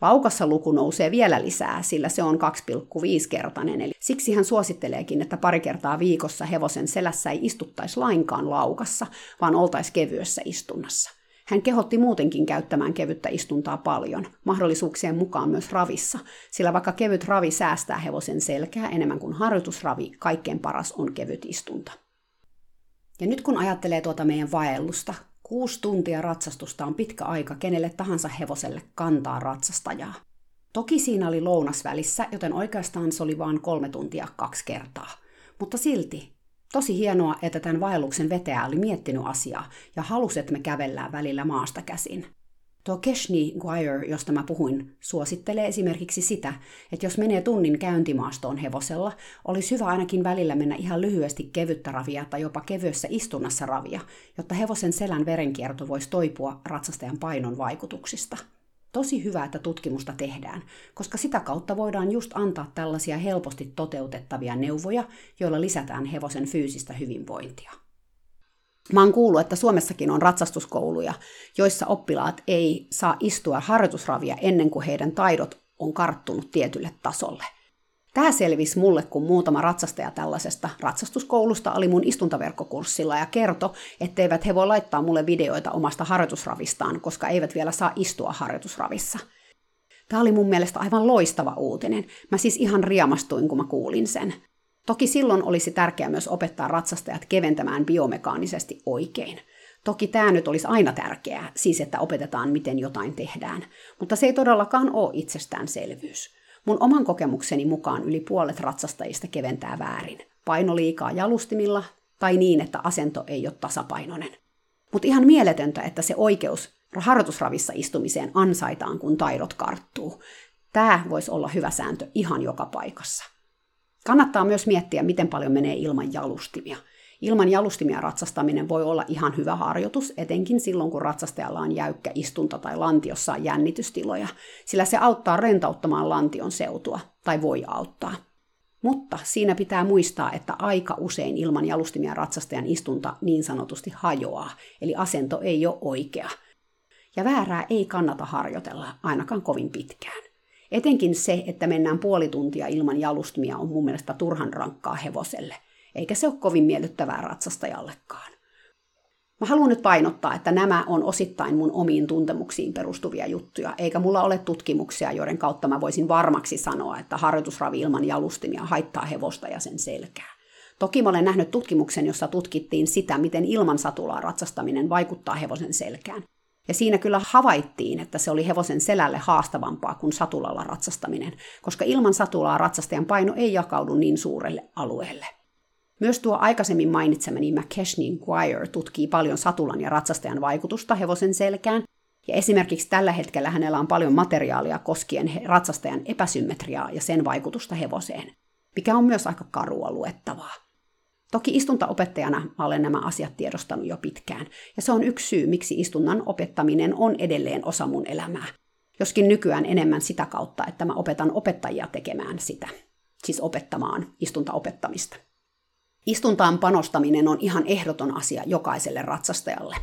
Laukassa luku nousee vielä lisää, sillä se on 2,5-kertainen, eli siksi hän suositteleekin, että pari kertaa viikossa hevosen selässä ei istuttaisi lainkaan laukassa, vaan oltaisi kevyessä istunnassa. Hän kehotti muutenkin käyttämään kevyttä istuntaa paljon, mahdollisuuksien mukaan myös ravissa, sillä vaikka kevyt ravi säästää hevosen selkää enemmän kuin harjoitusravi, kaikkein paras on kevyt istunta. Ja nyt kun ajattelee tuota meidän vaellusta, Kuusi tuntia ratsastusta on pitkä aika kenelle tahansa hevoselle kantaa ratsastajaa. Toki siinä oli lounas välissä, joten oikeastaan se oli vain kolme tuntia kaksi kertaa. Mutta silti, tosi hienoa, että tämän vaelluksen vetäjä oli miettinyt asiaa ja halusi, että me kävellään välillä maasta käsin. Tuo Keshni Guire, josta mä puhuin, suosittelee esimerkiksi sitä, että jos menee tunnin käyntimaastoon hevosella, olisi hyvä ainakin välillä mennä ihan lyhyesti kevyttä ravia tai jopa kevyessä istunnassa ravia, jotta hevosen selän verenkierto voisi toipua ratsastajan painon vaikutuksista. Tosi hyvä, että tutkimusta tehdään, koska sitä kautta voidaan just antaa tällaisia helposti toteutettavia neuvoja, joilla lisätään hevosen fyysistä hyvinvointia. Mä oon kuullut, että Suomessakin on ratsastuskouluja, joissa oppilaat ei saa istua harjoitusravia ennen kuin heidän taidot on karttunut tietylle tasolle. Tämä selvisi mulle, kun muutama ratsastaja tällaisesta ratsastuskoulusta oli mun istuntaverkkokurssilla ja kertoi, etteivät he voi laittaa mulle videoita omasta harjoitusravistaan, koska eivät vielä saa istua harjoitusravissa. Tämä oli mun mielestä aivan loistava uutinen. Mä siis ihan riamastuin, kun mä kuulin sen. Toki silloin olisi tärkeää myös opettaa ratsastajat keventämään biomekaanisesti oikein. Toki tämä nyt olisi aina tärkeää, siis että opetetaan, miten jotain tehdään, mutta se ei todellakaan ole itsestäänselvyys. Mun oman kokemukseni mukaan yli puolet ratsastajista keventää väärin. Paino liikaa jalustimilla tai niin, että asento ei ole tasapainoinen. Mutta ihan mieletöntä, että se oikeus harjoitusravissa istumiseen ansaitaan, kun taidot karttuu. Tämä voisi olla hyvä sääntö ihan joka paikassa. Kannattaa myös miettiä, miten paljon menee ilman jalustimia. Ilman jalustimia ratsastaminen voi olla ihan hyvä harjoitus, etenkin silloin kun ratsastajalla on jäykkä istunta tai lantiossa on jännitystiloja, sillä se auttaa rentauttamaan lantion seutua, tai voi auttaa. Mutta siinä pitää muistaa, että aika usein ilman jalustimia ratsastajan istunta niin sanotusti hajoaa, eli asento ei ole oikea. Ja väärää ei kannata harjoitella ainakaan kovin pitkään. Etenkin se, että mennään puoli tuntia ilman jalustimia on mun mielestä turhan rankkaa hevoselle, eikä se ole kovin miellyttävää ratsastajallekaan. Mä haluan nyt painottaa, että nämä on osittain mun omiin tuntemuksiin perustuvia juttuja, eikä mulla ole tutkimuksia, joiden kautta mä voisin varmaksi sanoa, että harjoitusravi ilman jalustimia haittaa hevosta ja sen selkää. Toki mä olen nähnyt tutkimuksen, jossa tutkittiin sitä, miten ilman satulaa ratsastaminen vaikuttaa hevosen selkään. Ja siinä kyllä havaittiin, että se oli hevosen selälle haastavampaa kuin satulalla ratsastaminen, koska ilman satulaa ratsastajan paino ei jakaudu niin suurelle alueelle. Myös tuo aikaisemmin mainitsemani McKeshney Guire tutkii paljon satulan ja ratsastajan vaikutusta hevosen selkään, ja esimerkiksi tällä hetkellä hänellä on paljon materiaalia koskien ratsastajan epäsymmetriaa ja sen vaikutusta hevoseen, mikä on myös aika karua luettavaa. Toki istuntaopettajana mä olen nämä asiat tiedostanut jo pitkään, ja se on yksi syy, miksi istunnan opettaminen on edelleen osa mun elämää. Joskin nykyään enemmän sitä kautta, että mä opetan opettajia tekemään sitä, siis opettamaan istuntaopettamista. Istuntaan panostaminen on ihan ehdoton asia jokaiselle ratsastajalle.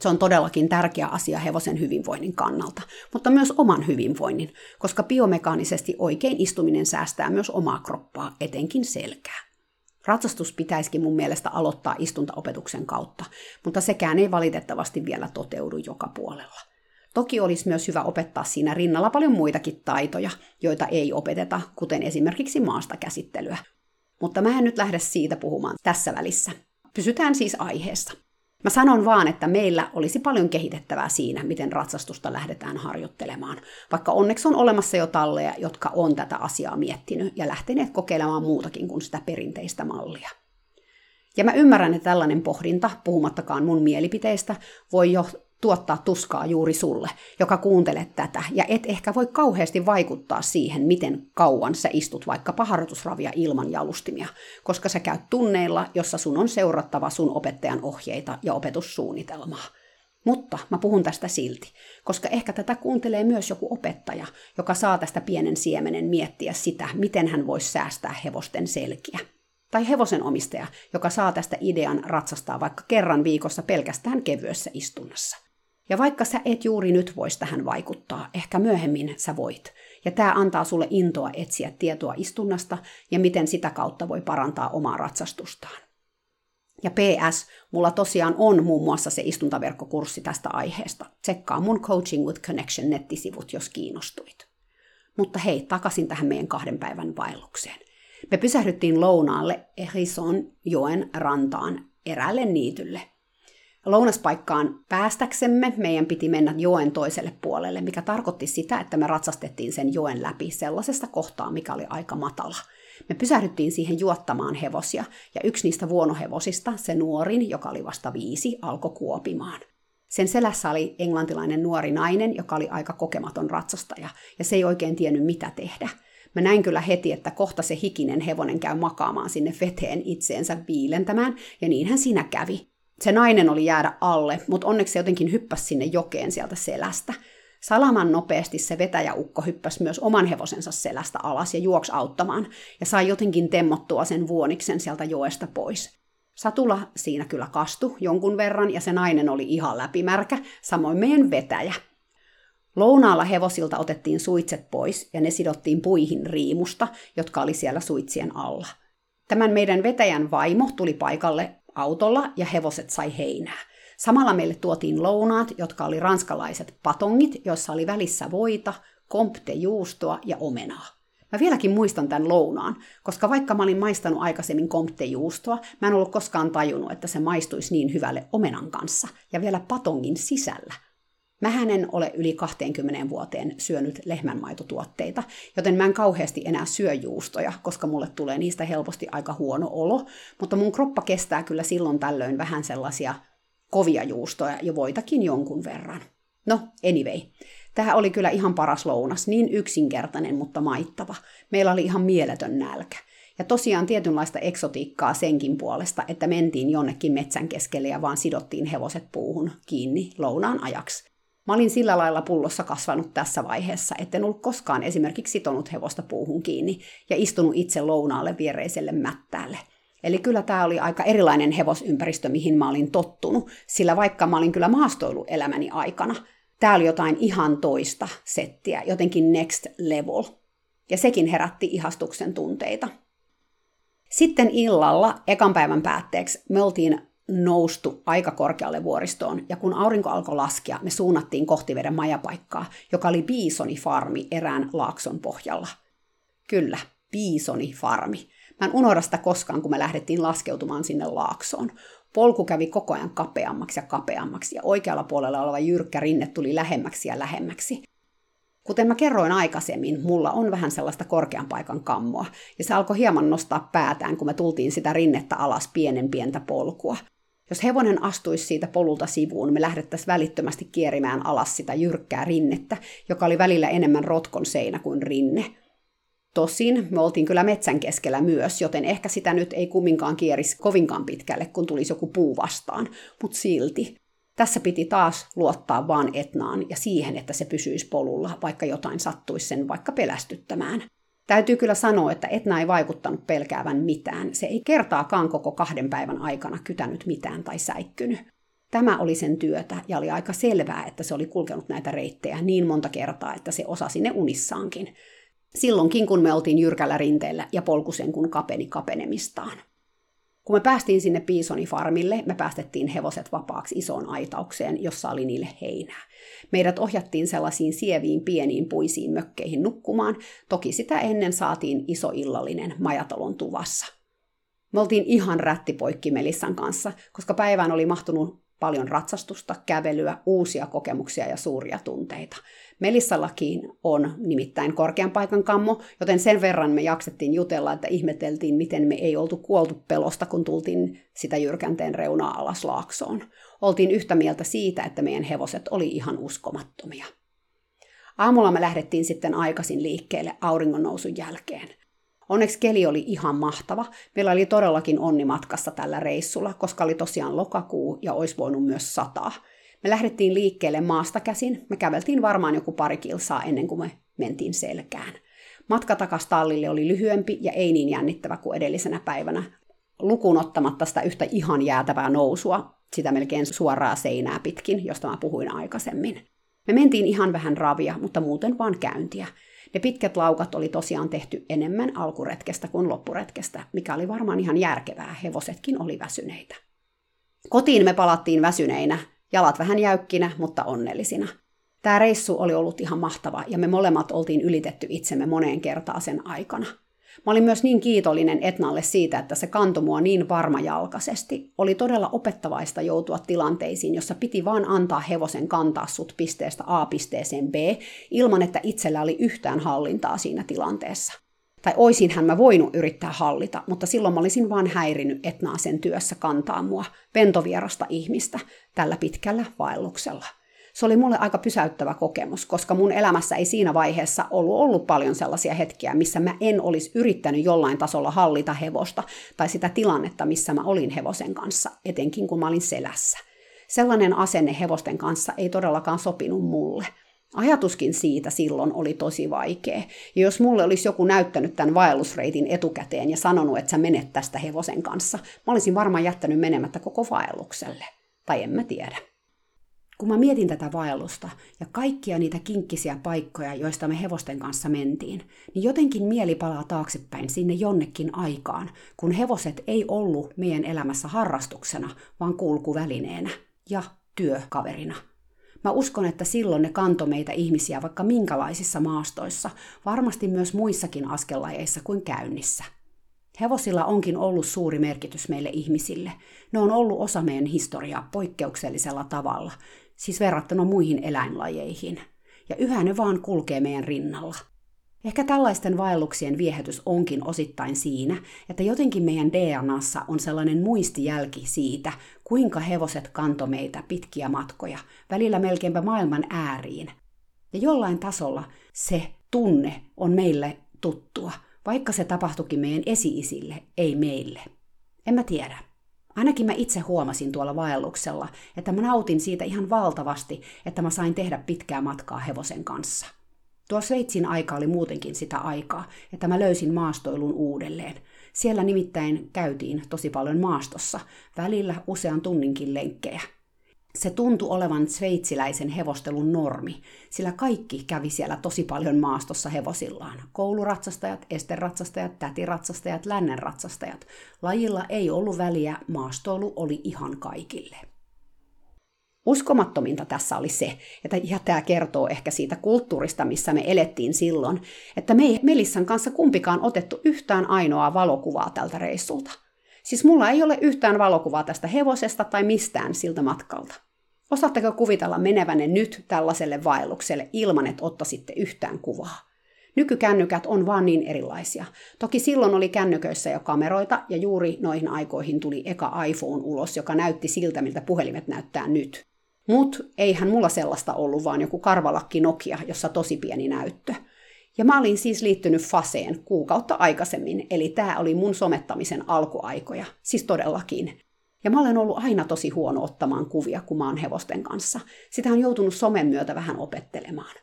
Se on todellakin tärkeä asia hevosen hyvinvoinnin kannalta, mutta myös oman hyvinvoinnin, koska biomekaanisesti oikein istuminen säästää myös omaa kroppaa, etenkin selkää. Ratsastus pitäisikin mun mielestä aloittaa istuntaopetuksen kautta, mutta sekään ei valitettavasti vielä toteudu joka puolella. Toki olisi myös hyvä opettaa siinä rinnalla paljon muitakin taitoja, joita ei opeteta, kuten esimerkiksi maasta käsittelyä. Mutta mä en nyt lähde siitä puhumaan tässä välissä. Pysytään siis aiheessa. Mä sanon vaan, että meillä olisi paljon kehitettävää siinä, miten ratsastusta lähdetään harjoittelemaan, vaikka onneksi on olemassa jo talleja, jotka on tätä asiaa miettinyt ja lähteneet kokeilemaan muutakin kuin sitä perinteistä mallia. Ja mä ymmärrän, että tällainen pohdinta, puhumattakaan mun mielipiteistä, voi jo tuottaa tuskaa juuri sulle, joka kuuntelet tätä, ja et ehkä voi kauheasti vaikuttaa siihen, miten kauan sä istut vaikkapa harjoitusravia ilman jalustimia, koska sä käyt tunneilla, jossa sun on seurattava sun opettajan ohjeita ja opetussuunnitelmaa. Mutta mä puhun tästä silti, koska ehkä tätä kuuntelee myös joku opettaja, joka saa tästä pienen siemenen miettiä sitä, miten hän voisi säästää hevosten selkiä. Tai hevosen omistaja, joka saa tästä idean ratsastaa vaikka kerran viikossa pelkästään kevyessä istunnassa. Ja vaikka sä et juuri nyt voisi tähän vaikuttaa, ehkä myöhemmin sä voit. Ja tämä antaa sulle intoa etsiä tietoa istunnasta ja miten sitä kautta voi parantaa omaa ratsastustaan. Ja PS, mulla tosiaan on muun muassa se istuntaverkkokurssi tästä aiheesta. Tsekkaa mun Coaching with Connection nettisivut, jos kiinnostuit. Mutta hei, takaisin tähän meidän kahden päivän vaellukseen. Me pysähdyttiin lounaalle Erison joen rantaan eräälle niitylle – Lounaspaikkaan päästäksemme meidän piti mennä joen toiselle puolelle, mikä tarkoitti sitä, että me ratsastettiin sen joen läpi sellaisesta kohtaa, mikä oli aika matala. Me pysähdyttiin siihen juottamaan hevosia, ja yksi niistä vuonohevosista, se nuorin, joka oli vasta viisi, alkoi kuopimaan. Sen selässä oli englantilainen nuori nainen, joka oli aika kokematon ratsastaja, ja se ei oikein tiennyt mitä tehdä. Mä näin kyllä heti, että kohta se hikinen hevonen käy makaamaan sinne veteen itseensä viilentämään, ja niinhän siinä kävi se nainen oli jäädä alle, mutta onneksi se jotenkin hyppäsi sinne jokeen sieltä selästä. Salaman nopeasti se vetäjäukko hyppäsi myös oman hevosensa selästä alas ja juoksi auttamaan, ja sai jotenkin temmottua sen vuoniksen sieltä joesta pois. Satula siinä kyllä kastu jonkun verran, ja se nainen oli ihan läpimärkä, samoin meidän vetäjä. Lounaalla hevosilta otettiin suitset pois, ja ne sidottiin puihin riimusta, jotka oli siellä suitsien alla. Tämän meidän vetäjän vaimo tuli paikalle autolla ja hevoset sai heinää. Samalla meille tuotiin lounaat, jotka oli ranskalaiset patongit, joissa oli välissä voita, komptejuustoa ja omenaa. Mä vieläkin muistan tämän lounaan, koska vaikka mä olin maistanut aikaisemmin komptejuustoa, mä en ollut koskaan tajunnut, että se maistuisi niin hyvälle omenan kanssa ja vielä patongin sisällä. Mä en ole yli 20 vuoteen syönyt lehmänmaitotuotteita, joten mä en kauheasti enää syö juustoja, koska mulle tulee niistä helposti aika huono olo, mutta mun kroppa kestää kyllä silloin tällöin vähän sellaisia kovia juustoja ja voitakin jonkun verran. No, anyway. Tähän oli kyllä ihan paras lounas, niin yksinkertainen, mutta maittava. Meillä oli ihan mieletön nälkä. Ja tosiaan tietynlaista eksotiikkaa senkin puolesta, että mentiin jonnekin metsän keskelle ja vaan sidottiin hevoset puuhun kiinni lounaan ajaksi. Mä olin sillä lailla pullossa kasvanut tässä vaiheessa, etten ollut koskaan esimerkiksi sitonut hevosta puuhun kiinni ja istunut itse lounaalle viereiselle mättäälle. Eli kyllä tämä oli aika erilainen hevosympäristö, mihin mä olin tottunut, sillä vaikka mä olin kyllä maastoilu elämäni aikana, tämä oli jotain ihan toista settiä, jotenkin next level. Ja sekin herätti ihastuksen tunteita. Sitten illalla, ekan päivän päätteeksi, me oltiin noustu aika korkealle vuoristoon, ja kun aurinko alkoi laskea, me suunnattiin kohti veden majapaikkaa, joka oli Biisoni-farmi erään laakson pohjalla. Kyllä, Biisoni-farmi. Mä en unohda sitä koskaan, kun me lähdettiin laskeutumaan sinne laaksoon. Polku kävi koko ajan kapeammaksi ja kapeammaksi, ja oikealla puolella oleva jyrkkä rinne tuli lähemmäksi ja lähemmäksi. Kuten mä kerroin aikaisemmin, mulla on vähän sellaista korkean paikan kammoa, ja se alkoi hieman nostaa päätään, kun me tultiin sitä rinnettä alas pienen pientä polkua. Jos hevonen astuisi siitä polulta sivuun, me lähdettäisiin välittömästi kierimään alas sitä jyrkkää rinnettä, joka oli välillä enemmän rotkon seinä kuin rinne. Tosin me oltiin kyllä metsän keskellä myös, joten ehkä sitä nyt ei kumminkaan kierisi kovinkaan pitkälle, kun tulisi joku puu vastaan, mutta silti. Tässä piti taas luottaa vaan Etnaan ja siihen, että se pysyisi polulla, vaikka jotain sattuisi sen vaikka pelästyttämään. Täytyy kyllä sanoa, että Etna ei vaikuttanut pelkäävän mitään. Se ei kertaakaan koko kahden päivän aikana kytänyt mitään tai säikkynyt. Tämä oli sen työtä ja oli aika selvää, että se oli kulkenut näitä reittejä niin monta kertaa, että se osasi ne unissaankin. Silloinkin, kun me oltiin jyrkällä rinteellä ja polku sen kun kapeni kapenemistaan. Kun me päästiin sinne Piisoni-farmille, me päästettiin hevoset vapaaksi isoon aitaukseen, jossa oli niille heinää. Meidät ohjattiin sellaisiin sieviin pieniin puisiin mökkeihin nukkumaan, toki sitä ennen saatiin iso illallinen majatalon tuvassa. Me oltiin ihan rättipoikki Melissan kanssa, koska päivään oli mahtunut paljon ratsastusta, kävelyä, uusia kokemuksia ja suuria tunteita. Melissallakin on nimittäin korkean paikan kammo, joten sen verran me jaksettiin jutella, että ihmeteltiin, miten me ei oltu kuoltu pelosta, kun tultiin sitä jyrkänteen reunaa alas laaksoon. Oltiin yhtä mieltä siitä, että meidän hevoset oli ihan uskomattomia. Aamulla me lähdettiin sitten aikaisin liikkeelle auringon nousun jälkeen. Onneksi keli oli ihan mahtava. Meillä oli todellakin onni matkassa tällä reissulla, koska oli tosiaan lokakuu ja olisi voinut myös sataa. Me lähdettiin liikkeelle maasta käsin. Me käveltiin varmaan joku pari kilsaa ennen kuin me mentiin selkään. Matka takas tallille oli lyhyempi ja ei niin jännittävä kuin edellisenä päivänä, lukuun ottamatta sitä yhtä ihan jäätävää nousua, sitä melkein suoraa seinää pitkin, josta mä puhuin aikaisemmin. Me mentiin ihan vähän ravia, mutta muuten vaan käyntiä. Ne pitkät laukat oli tosiaan tehty enemmän alkuretkestä kuin loppuretkestä, mikä oli varmaan ihan järkevää, hevosetkin oli väsyneitä. Kotiin me palattiin väsyneinä, jalat vähän jäykkinä, mutta onnellisina. Tämä reissu oli ollut ihan mahtava ja me molemmat oltiin ylitetty itsemme moneen kertaan sen aikana – Mä olin myös niin kiitollinen Etnalle siitä, että se kantoi mua niin varmajalkaisesti. Oli todella opettavaista joutua tilanteisiin, jossa piti vaan antaa hevosen kantaa sut pisteestä A pisteeseen B, ilman että itsellä oli yhtään hallintaa siinä tilanteessa. Tai oisinhän mä voinut yrittää hallita, mutta silloin mä olisin vaan häirinyt Etnaa sen työssä kantaa mua, pentovierasta ihmistä, tällä pitkällä vaelluksella – se oli mulle aika pysäyttävä kokemus, koska mun elämässä ei siinä vaiheessa ollut ollut paljon sellaisia hetkiä, missä mä en olisi yrittänyt jollain tasolla hallita hevosta tai sitä tilannetta, missä mä olin hevosen kanssa, etenkin kun mä olin selässä. Sellainen asenne hevosten kanssa ei todellakaan sopinut mulle. Ajatuskin siitä silloin oli tosi vaikea. Ja jos mulle olisi joku näyttänyt tämän vaellusreitin etukäteen ja sanonut, että sä menet tästä hevosen kanssa, mä olisin varmaan jättänyt menemättä koko vaellukselle. Tai en mä tiedä kun mä mietin tätä vaellusta ja kaikkia niitä kinkkisiä paikkoja, joista me hevosten kanssa mentiin, niin jotenkin mieli palaa taaksepäin sinne jonnekin aikaan, kun hevoset ei ollut meidän elämässä harrastuksena, vaan kulkuvälineenä ja työkaverina. Mä uskon, että silloin ne kanto meitä ihmisiä vaikka minkälaisissa maastoissa, varmasti myös muissakin askellajeissa kuin käynnissä. Hevosilla onkin ollut suuri merkitys meille ihmisille. Ne on ollut osa meidän historiaa poikkeuksellisella tavalla, siis verrattuna muihin eläinlajeihin. Ja yhä ne vaan kulkee meidän rinnalla. Ehkä tällaisten vaelluksien viehätys onkin osittain siinä, että jotenkin meidän DNAssa on sellainen muistijälki siitä, kuinka hevoset kanto meitä pitkiä matkoja, välillä melkeinpä maailman ääriin. Ja jollain tasolla se tunne on meille tuttua, vaikka se tapahtuikin meidän esi-isille, ei meille. En mä tiedä. Ainakin mä itse huomasin tuolla vaelluksella, että mä nautin siitä ihan valtavasti, että mä sain tehdä pitkää matkaa hevosen kanssa. Tuo Sveitsin aika oli muutenkin sitä aikaa, että mä löysin maastoilun uudelleen. Siellä nimittäin käytiin tosi paljon maastossa, välillä usean tunninkin lenkkejä. Se tuntui olevan sveitsiläisen hevostelun normi, sillä kaikki kävi siellä tosi paljon maastossa hevosillaan. Kouluratsastajat, esteratsastajat, tätiratsastajat, lännenratsastajat. Lajilla ei ollut väliä, maastoilu oli ihan kaikille. Uskomattominta tässä oli se, että ja tämä kertoo ehkä siitä kulttuurista, missä me elettiin silloin, että me ei Melissan kanssa kumpikaan otettu yhtään ainoaa valokuvaa tältä reissulta. Siis mulla ei ole yhtään valokuvaa tästä hevosesta tai mistään siltä matkalta. Osaatteko kuvitella menevänne nyt tällaiselle vaellukselle ilman, että ottaisitte yhtään kuvaa? Nykykännykät on vaan niin erilaisia. Toki silloin oli kännyköissä jo kameroita ja juuri noihin aikoihin tuli eka iPhone ulos, joka näytti siltä, miltä puhelimet näyttää nyt. Mut eihän mulla sellaista ollut, vaan joku karvalakki Nokia, jossa tosi pieni näyttö. Ja mä olin siis liittynyt Faseen kuukautta aikaisemmin, eli tämä oli mun somettamisen alkuaikoja, siis todellakin. Ja mä olen ollut aina tosi huono ottamaan kuvia, kun mä oon hevosten kanssa. Sitä on joutunut somen myötä vähän opettelemaan.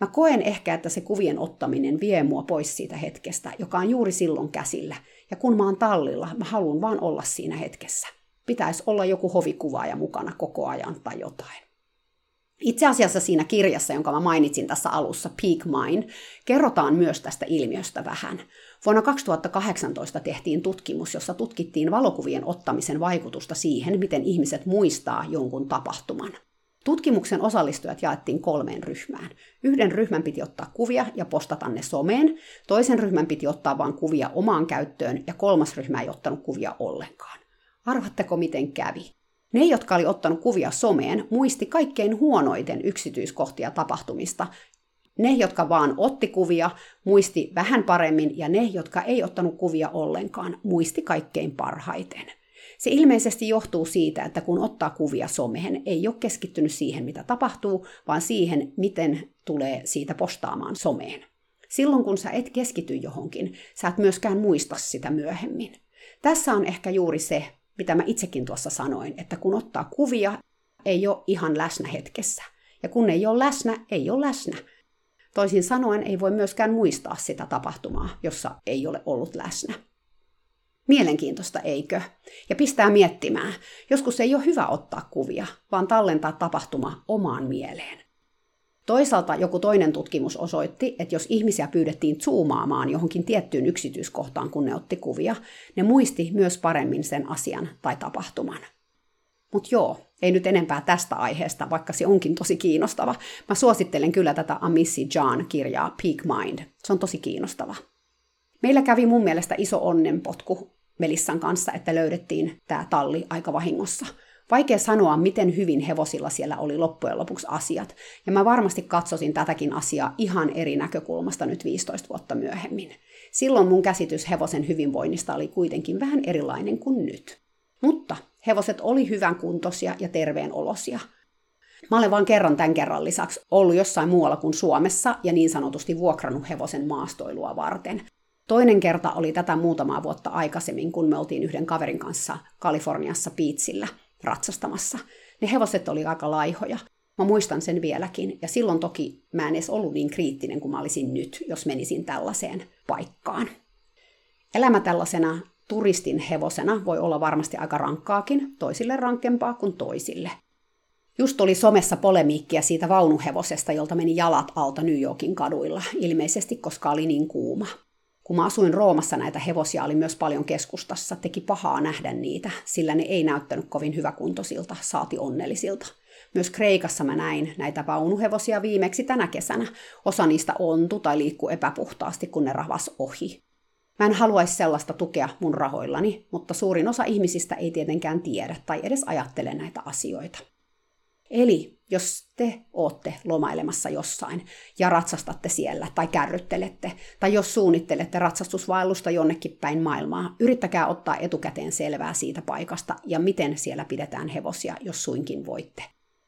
Mä koen ehkä, että se kuvien ottaminen vie mua pois siitä hetkestä, joka on juuri silloin käsillä. Ja kun mä oon tallilla, mä haluan vaan olla siinä hetkessä. Pitäisi olla joku hovikuvaaja mukana koko ajan tai jotain. Itse asiassa siinä kirjassa, jonka mä mainitsin tässä alussa, Peak Mind, kerrotaan myös tästä ilmiöstä vähän. Vuonna 2018 tehtiin tutkimus, jossa tutkittiin valokuvien ottamisen vaikutusta siihen, miten ihmiset muistaa jonkun tapahtuman. Tutkimuksen osallistujat jaettiin kolmeen ryhmään. Yhden ryhmän piti ottaa kuvia ja postata ne someen, toisen ryhmän piti ottaa vain kuvia omaan käyttöön ja kolmas ryhmä ei ottanut kuvia ollenkaan. Arvatteko miten kävi? Ne, jotka oli ottanut kuvia someen, muisti kaikkein huonoiten yksityiskohtia tapahtumista. Ne, jotka vaan otti kuvia, muisti vähän paremmin, ja ne, jotka ei ottanut kuvia ollenkaan, muisti kaikkein parhaiten. Se ilmeisesti johtuu siitä, että kun ottaa kuvia someen, ei ole keskittynyt siihen, mitä tapahtuu, vaan siihen, miten tulee siitä postaamaan someen. Silloin kun sä et keskity johonkin, sä et myöskään muista sitä myöhemmin. Tässä on ehkä juuri se, mitä mä itsekin tuossa sanoin, että kun ottaa kuvia, ei ole ihan läsnä hetkessä. Ja kun ei ole läsnä, ei ole läsnä. Toisin sanoen ei voi myöskään muistaa sitä tapahtumaa, jossa ei ole ollut läsnä. Mielenkiintoista, eikö? Ja pistää miettimään. Joskus ei ole hyvä ottaa kuvia, vaan tallentaa tapahtuma omaan mieleen. Toisaalta joku toinen tutkimus osoitti, että jos ihmisiä pyydettiin zoomaamaan johonkin tiettyyn yksityiskohtaan, kun ne otti kuvia, ne muisti myös paremmin sen asian tai tapahtuman. Mutta joo, ei nyt enempää tästä aiheesta, vaikka se onkin tosi kiinnostava. Mä suosittelen kyllä tätä Amissi John kirjaa Peak Mind. Se on tosi kiinnostava. Meillä kävi mun mielestä iso onnenpotku Melissan kanssa, että löydettiin tämä talli aika vahingossa – Vaikea sanoa, miten hyvin hevosilla siellä oli loppujen lopuksi asiat, ja mä varmasti katsosin tätäkin asiaa ihan eri näkökulmasta nyt 15 vuotta myöhemmin. Silloin mun käsitys hevosen hyvinvoinnista oli kuitenkin vähän erilainen kuin nyt. Mutta hevoset oli hyvän kuntoisia ja terveen olosia. Mä olen vain kerran tämän kerran lisäksi ollut jossain muualla kuin Suomessa ja niin sanotusti vuokrannut hevosen maastoilua varten. Toinen kerta oli tätä muutamaa vuotta aikaisemmin, kun me oltiin yhden kaverin kanssa Kaliforniassa piitsillä – ratsastamassa. Ne hevoset oli aika laihoja. Mä muistan sen vieläkin, ja silloin toki mä en edes ollut niin kriittinen kuin mä olisin nyt, jos menisin tällaiseen paikkaan. Elämä tällaisena turistin hevosena voi olla varmasti aika rankkaakin, toisille rankempaa kuin toisille. Just oli somessa polemiikkia siitä vaunuhevosesta, jolta meni jalat alta New Yorkin kaduilla, ilmeisesti koska oli niin kuuma. Kun mä asuin Roomassa, näitä hevosia oli myös paljon keskustassa. Teki pahaa nähdä niitä, sillä ne ei näyttänyt kovin hyväkuntoisilta, saati onnellisilta. Myös Kreikassa mä näin näitä vaunuhevosia viimeksi tänä kesänä. Osa niistä ontu tai liikkuu epäpuhtaasti, kun ne ravas ohi. Mä en haluaisi sellaista tukea mun rahoillani, mutta suurin osa ihmisistä ei tietenkään tiedä tai edes ajattele näitä asioita. Eli jos te ootte lomailemassa jossain ja ratsastatte siellä tai kärryttelette, tai jos suunnittelette ratsastusvaellusta jonnekin päin maailmaa, yrittäkää ottaa etukäteen selvää siitä paikasta ja miten siellä pidetään hevosia, jos suinkin voitte.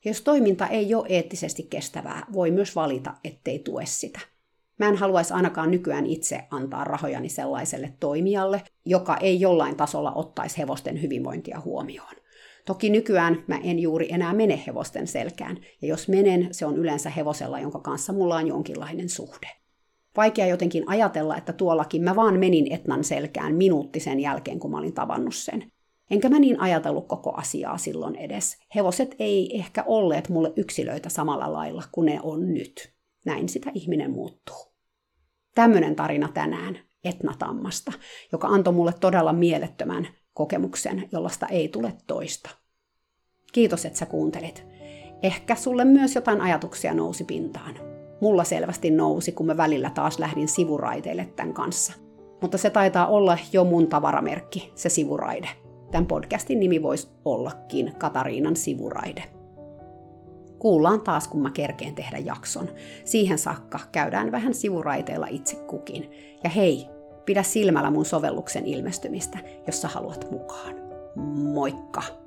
Ja jos toiminta ei ole eettisesti kestävää, voi myös valita, ettei tue sitä. Mä en haluaisi ainakaan nykyään itse antaa rahojani sellaiselle toimijalle, joka ei jollain tasolla ottaisi hevosten hyvinvointia huomioon. Toki nykyään mä en juuri enää mene hevosten selkään, ja jos menen, se on yleensä hevosella, jonka kanssa mulla on jonkinlainen suhde. Vaikea jotenkin ajatella, että tuollakin mä vaan menin Etnan selkään minuutti sen jälkeen, kun mä olin tavannut sen. Enkä mä niin ajatellut koko asiaa silloin edes. Hevoset ei ehkä olleet mulle yksilöitä samalla lailla kuin ne on nyt. Näin sitä ihminen muuttuu. Tämmöinen tarina tänään Etna-tammasta, joka antoi mulle todella mielettömän kokemuksen, jollaista ei tule toista. Kiitos, että sä kuuntelit. Ehkä sulle myös jotain ajatuksia nousi pintaan. Mulla selvästi nousi, kun mä välillä taas lähdin sivuraiteille tämän kanssa. Mutta se taitaa olla jo mun tavaramerkki, se sivuraide. Tämän podcastin nimi voisi ollakin Katariinan sivuraide. Kuullaan taas, kun mä kerkeen tehdä jakson. Siihen saakka käydään vähän sivuraiteilla itse kukin. Ja hei, Pidä silmällä mun sovelluksen ilmestymistä, jos sä haluat mukaan. Moikka!